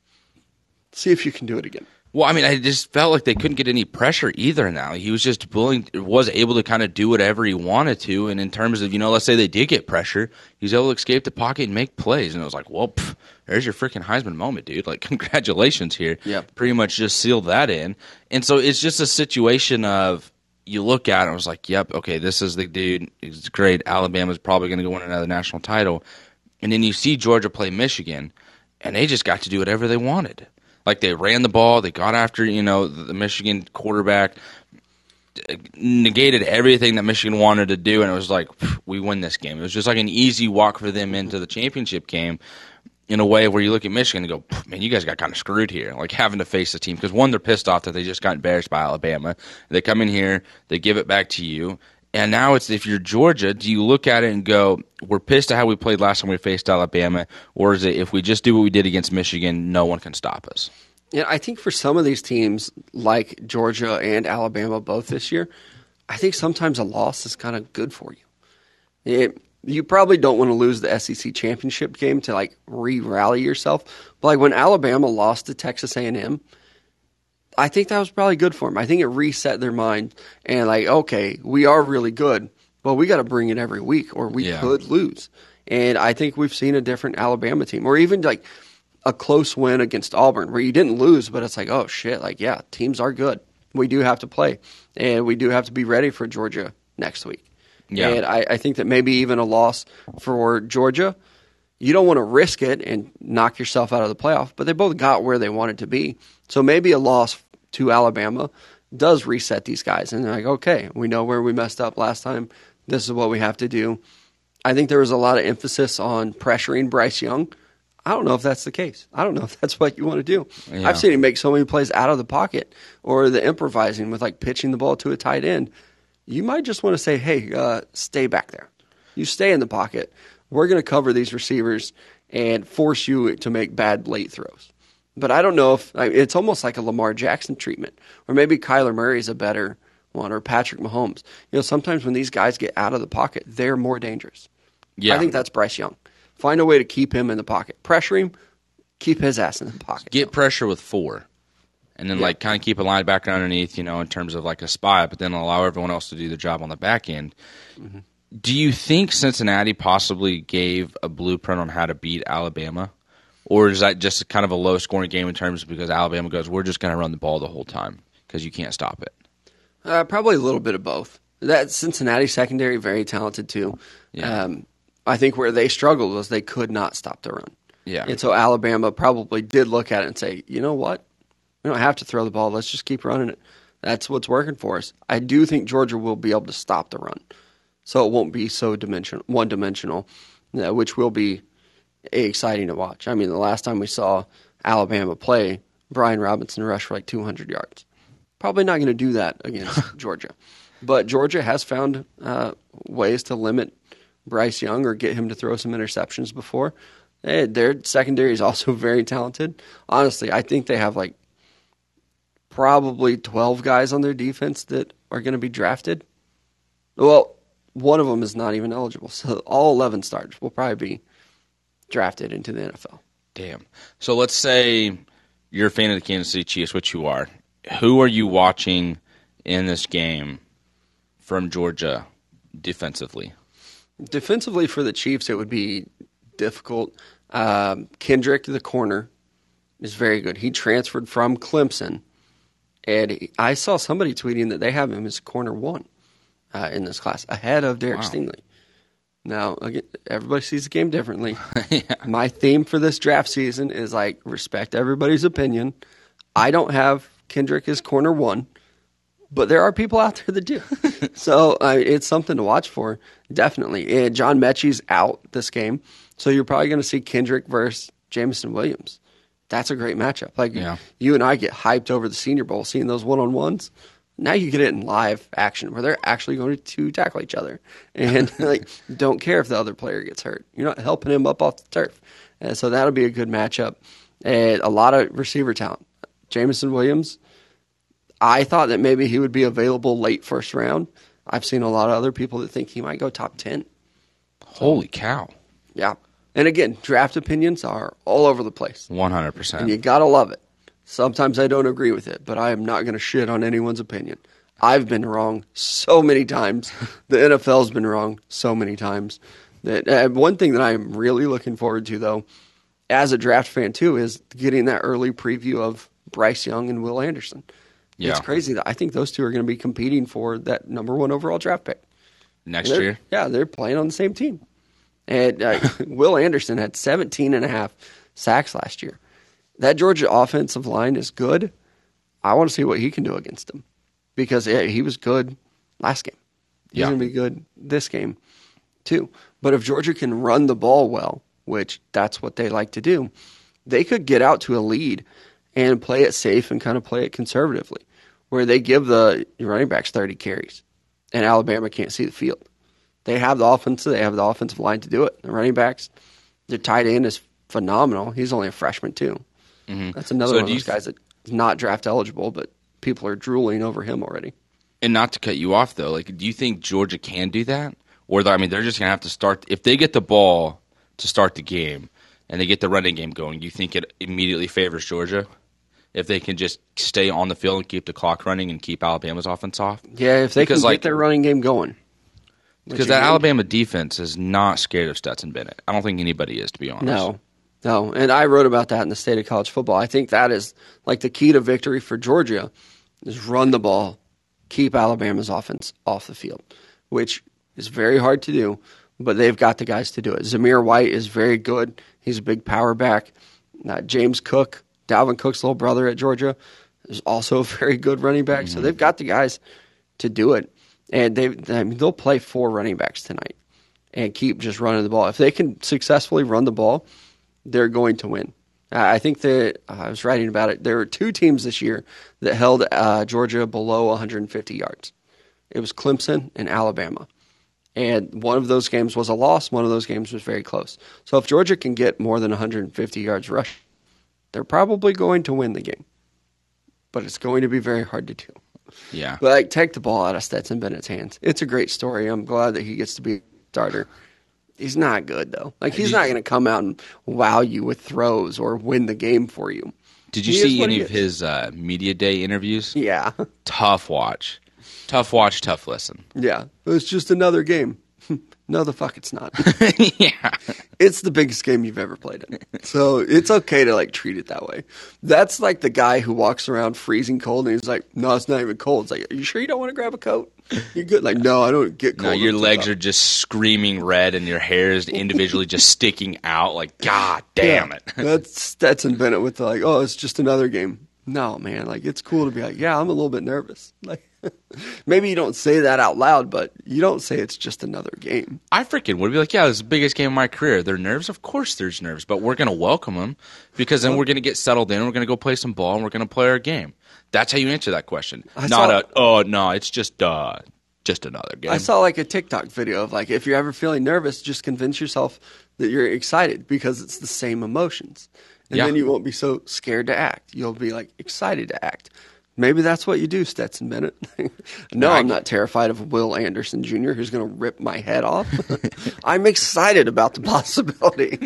A: See if you can do it again.
B: Well, I mean, I just felt like they couldn't get any pressure either. Now he was just willing, was able to kind of do whatever he wanted to. And in terms of, you know, let's say they did get pressure, he's able to escape the pocket and make plays. And it was like, well, pff, there's your freaking Heisman moment, dude. Like, congratulations here.
A: Yeah.
B: Pretty much just sealed that in. And so it's just a situation of you look at it and was like, yep, okay, this is the dude. He's great. Alabama's probably going to go win another national title. And then you see Georgia play Michigan, and they just got to do whatever they wanted. Like they ran the ball, they got after you know the Michigan quarterback, negated everything that Michigan wanted to do, and it was like we win this game. It was just like an easy walk for them into the championship game. In a way where you look at Michigan and go, man, you guys got kind of screwed here, like having to face the team because one, they're pissed off that they just got embarrassed by Alabama. They come in here, they give it back to you, and now it's if you're Georgia, do you look at it and go, we're pissed at how we played last time we faced Alabama, or is it if we just do what we did against Michigan, no one can stop us?
A: Yeah, I think for some of these teams, like Georgia and Alabama both this year, I think sometimes a loss is kind of good for you. It, you probably don't want to lose the SEC championship game to like re-rally yourself. But like when Alabama lost to Texas A&M, I think that was probably good for them. I think it reset their mind and like, okay, we are really good, but we got to bring it every week or we
B: Yeah.
A: could lose. And I think we've seen a different Alabama team, or even like a close win against Auburn where you didn't lose, but it's like, oh shit, like yeah, teams are good. We do have to play, and we do have to be ready for Georgia next week.
B: Yeah.
A: And I, I think that maybe even a loss for Georgia, you don't want to risk it and knock yourself out of the playoff, but they both got where they wanted to be. So maybe a loss to Alabama does reset these guys. And they're like, okay, we know where we messed up last time. This is what we have to do. I think there was a lot of emphasis on pressuring Bryce Young. I don't know if that's the case. I don't know if that's what you want to do.
B: Yeah.
A: I've seen him make so many plays out of the pocket or the improvising with like pitching the ball to a tight end. You might just want to say, hey, uh, stay back there. You stay in the pocket. We're going to cover these receivers and force you to make bad late throws. But I don't know if I it's almost like a Lamar Jackson treatment, or maybe Kyler Murray is a better one, or Patrick Mahomes. You know, sometimes when these guys get out of the pocket, they're more dangerous.
B: Yeah.
A: I think that's Bryce Young. Find a way to keep him in the pocket, pressure him, keep his ass in the pocket.
B: get pressure with four, and then like kind of keep a linebacker underneath, you know, in terms of like a spy, but then allow everyone else to do the job on the back end. Do you think Cincinnati possibly gave a blueprint on how to beat Alabama, or is that just kind of a low scoring game in terms of because Alabama goes, we're just going to run the ball the whole time because you can't stop it.
A: Uh, probably a little bit of both. That Cincinnati secondary very talented too.
B: Yeah.
A: Um, I think where they struggled was they could not stop the run.
B: Yeah.
A: And so Alabama probably did look at it and say, you know what? We don't have to throw the ball. Let's just keep running it. That's what's working for us. I do think Georgia will be able to stop the run. So it won't be so dimension one dimensional, uh, which will be exciting to watch. I mean, the last time we saw Alabama play, Brian Robinson rushed for like 200 yards. Probably not going to do that against Georgia. But Georgia has found uh, ways to limit Bryce Young or get him to throw some interceptions before. Eh, their secondary is also very talented. Honestly, I think they have like probably 12 guys on their defense that are going to be drafted. Well, one of them is not even eligible. So all 11 starters will probably be drafted into the NFL.
B: Damn. So let's say you're a fan of the Kansas City Chiefs, which you are. Who are you watching in this game from Georgia defensively?
A: Defensively for the Chiefs, it would be difficult. Um, Kendrick, the corner, is very good. He transferred from Clemson, and he- I saw somebody tweeting that they have him as corner one uh, in this class, ahead of Derek
B: Wow.
A: Stingley. Now, again, everybody sees the game differently. My theme for this draft season is like respect everybody's opinion. I don't have Kendrick as corner one, but there are people out there that do. so uh, it's something to watch for, definitely. And John Metchie's out this game, so you're probably going to see Kendrick versus Jameson Williams. That's a great matchup. Like
B: Yeah.
A: you and I get hyped over the Senior Bowl, seeing those one on ones. Now you get it in live action where they're actually going to tackle each other and like don't care if the other player gets hurt. You're not helping him up off the turf, and so that'll be a good matchup. And a lot of receiver talent. Jameson Williams, I thought that maybe he would be available late first round. I've seen a lot of other people that think he might go top ten.
B: Holy cow.
A: Yeah, and again, draft opinions are all over the place,
B: One hundred
A: and
B: percent.
A: And you gotta love it. Sometimes I don't agree with it, but I am not going to shit on anyone's opinion. I've been wrong so many times. The NFL's been wrong so many times. That uh, one thing that I'm really looking forward to, though, as a draft fan too, is getting that early preview of Bryce Young and Will Anderson.
B: Yeah.
A: It's crazy that I think those two are going to be competing for that number one overall draft pick.
B: Next year,
A: Yeah, they're playing on the same team. And uh, Will Anderson had 17 and a half sacks last year. That Georgia offensive line is good. I want to see what he can do against them because yeah, he was good last game. He's
B: Yeah.
A: going to be good this game too. But if Georgia can run the ball well, which that's what they like to do, they could get out to a lead and play it safe and kind of play it conservatively, where they give the running backs 30 carries and Alabama can't see the field. They have the offense, they have the offensive line to do it. The running backs, their tight end is phenomenal. He's only a freshman too. Mm-hmm. That's another
B: So
A: one of those guys that's not draft eligible, but people are drooling over him already.
B: and not to cut you off though, like, do you think Georgia can do that, or I mean, they're just gonna have to start if they get the ball to start the game and they get the running game going. Do you think it immediately favors Georgia if they can just stay on the field and keep the clock running and keep Alabama's offense off?
A: Yeah, if they
B: Because,
A: can
B: like-
A: get their running game going.
B: Because that
A: again-
B: Alabama defense is not scared of Stetson Bennett. I don't think anybody is, to be honest.
A: No, no. And I wrote about that in the state of college football. I think that is like the key to victory for Georgia is run the ball, keep Alabama's offense off the field, which is very hard to do, but they've got the guys to do it. Zamir White is very good. He's a big power back. Uh, James Cook, Dalvin Cook's little brother at Georgia, is also a very good running back. So they've got the guys to do it. And they, I mean, they'll play four running backs tonight and keep just running the ball. If they can successfully run the ball, they're going to win. I think that uh, I was writing about it. There were two teams this year that held uh, Georgia below 150 yards. It was Clemson and Alabama. And one of those games was a loss. One of those games was very close. So if Georgia can get more than 150 yards rush, they're probably going to win the game. But it's going to be very hard to do.
B: Yeah.
A: But like, take the ball out of Stetson Bennett's hands. It's a great story. I'm glad that he gets to be a starter. He's not good though. Like he's not going to come out and wow you with throws or win the game for you.
B: Did you
A: He
B: see any of his uh, media day interviews?
A: Yeah,
B: Tough watch. Tough watch, tough listen.
A: yeah. It's just another game. no, the fuck, it's not.
B: yeah.
A: it's the biggest game you've ever played in. So it's okay to like treat it that way. That's like the guy who walks around freezing cold and he's like, "No, it's not even cold." It's like, "Are you sure you don't want to grab a coat? You're good." Like, no, I don't get cold.
B: No, your legs are just screaming red and your hair is individually just sticking out. Like, God damn it.
A: That's Stetson Bennett with the like, oh, it's just another game. No, man, like it's cool to be like, yeah, I'm a little bit nervous. Like, maybe you don't say that out loud, but you don't say it's just another game.
B: I freaking would be like, yeah, this is the biggest game of my career. They're nerves? Of course there's nerves, but we're going to welcome them because then we're going to get settled in. We're going to go play some ball and we're going to play our game. That's how you answer that question.
A: I
B: Not
A: saw-
B: a, oh, no, it's just, uh, just another game.
A: I saw like a TikTok video of like, if you're ever feeling nervous, just convince yourself that you're excited because it's the same emotions, and
B: Yeah.
A: then you won't be so scared to act. You'll be like excited to act. Maybe that's what you do, Stetson Bennett. no, I'm not terrified of Will Anderson Jr., who's going to rip my head off. I'm excited about the possibility.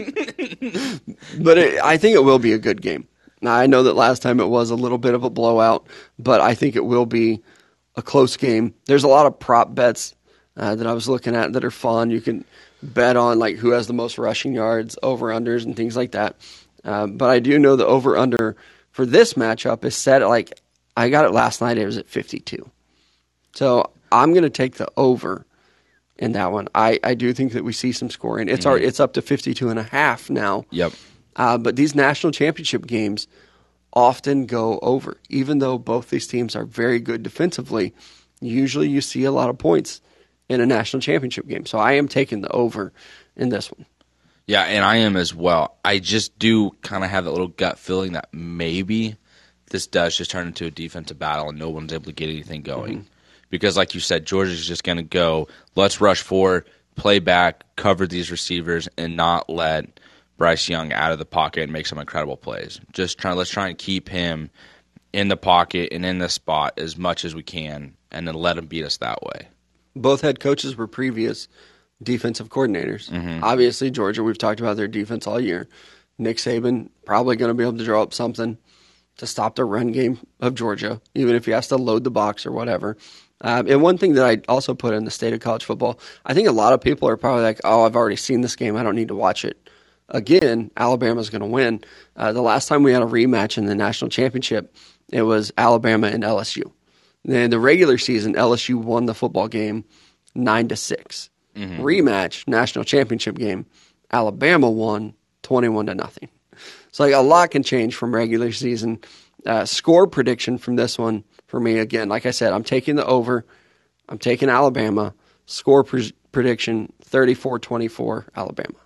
A: but it, I think it will be a good game. Now, I know that last time it was a little bit of a blowout, but I think it will be a close game. There's a lot of prop bets uh, that I was looking at that are fun. You can bet on like who has the most rushing yards, over unders, and things like that. Uh, but I do know the over under for this matchup is set at like I got it last night. It was at 52. So I'm going to take the over in that one. I, I do think that we see some scoring. It's already, it's up to 52 and a half now.
B: Yep.
A: Uh, but these national championship games often go over. Even though both these teams are very good defensively, usually you see a lot of points in a national championship game. So I am taking the over in this one.
B: Yeah, and I am as well. I just do kind of have that little gut feeling that maybe this does just turn into a defensive battle and no one's able to get anything going. Mm-hmm. Because, like you said, Georgia's just going to go, let's rush forward, play back, cover these receivers, and not let Bryce Young out of the pocket and make some incredible plays. Just try, let's try and keep him in the pocket and in the spot as much as we can, and then let him beat us that way.
A: Both head coaches were previous defensive coordinators. Mm-hmm. Obviously, Georgia, we've talked about their defense all year. Nick Saban probably going to be able to draw up something. To stop the run game of Georgia, even if he has to load the box or whatever. Um, and one thing that I also put in the state of college football, I think a lot of people are probably like, oh, I've already seen this game. I don't need to watch it again. Alabama's going to win. Uh, the last time we had a rematch in the national championship, it was Alabama and LSU. In the regular season, LSU won the football game nine to 6 mm-hmm. Rematch, national championship game, Alabama won twenty-one to nothing. So like a lot can change from regular season. Uh, score prediction from this one for me again, like I said, I'm taking the over. I'm taking Alabama. Score pre- prediction 34-24 Alabama.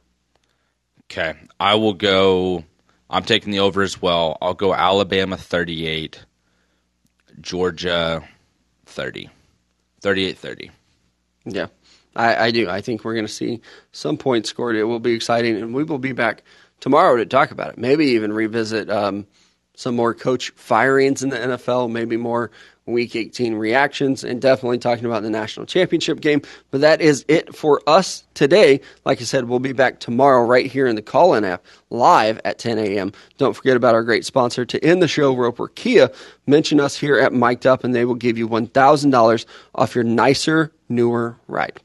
B: Okay, I will go. I'm taking the over as well. I'll go Alabama 38, Georgia 30, 38 30.
A: Yeah, I, I do. I think we're going to see some points scored. It will be exciting, and we will be back tomorrow to talk about it. Maybe even revisit um, some more coach firings in the NFL, maybe more Week 18 reactions, and definitely talking about the national championship game. But that is it for us today. Like I said, we'll be back tomorrow right here in the call in app live at 10 a.m. Don't forget about our great sponsor to end the show, Roper Kia. Mention us here at Mic'd Up, and they will give you $1,000 off your nicer, newer ride.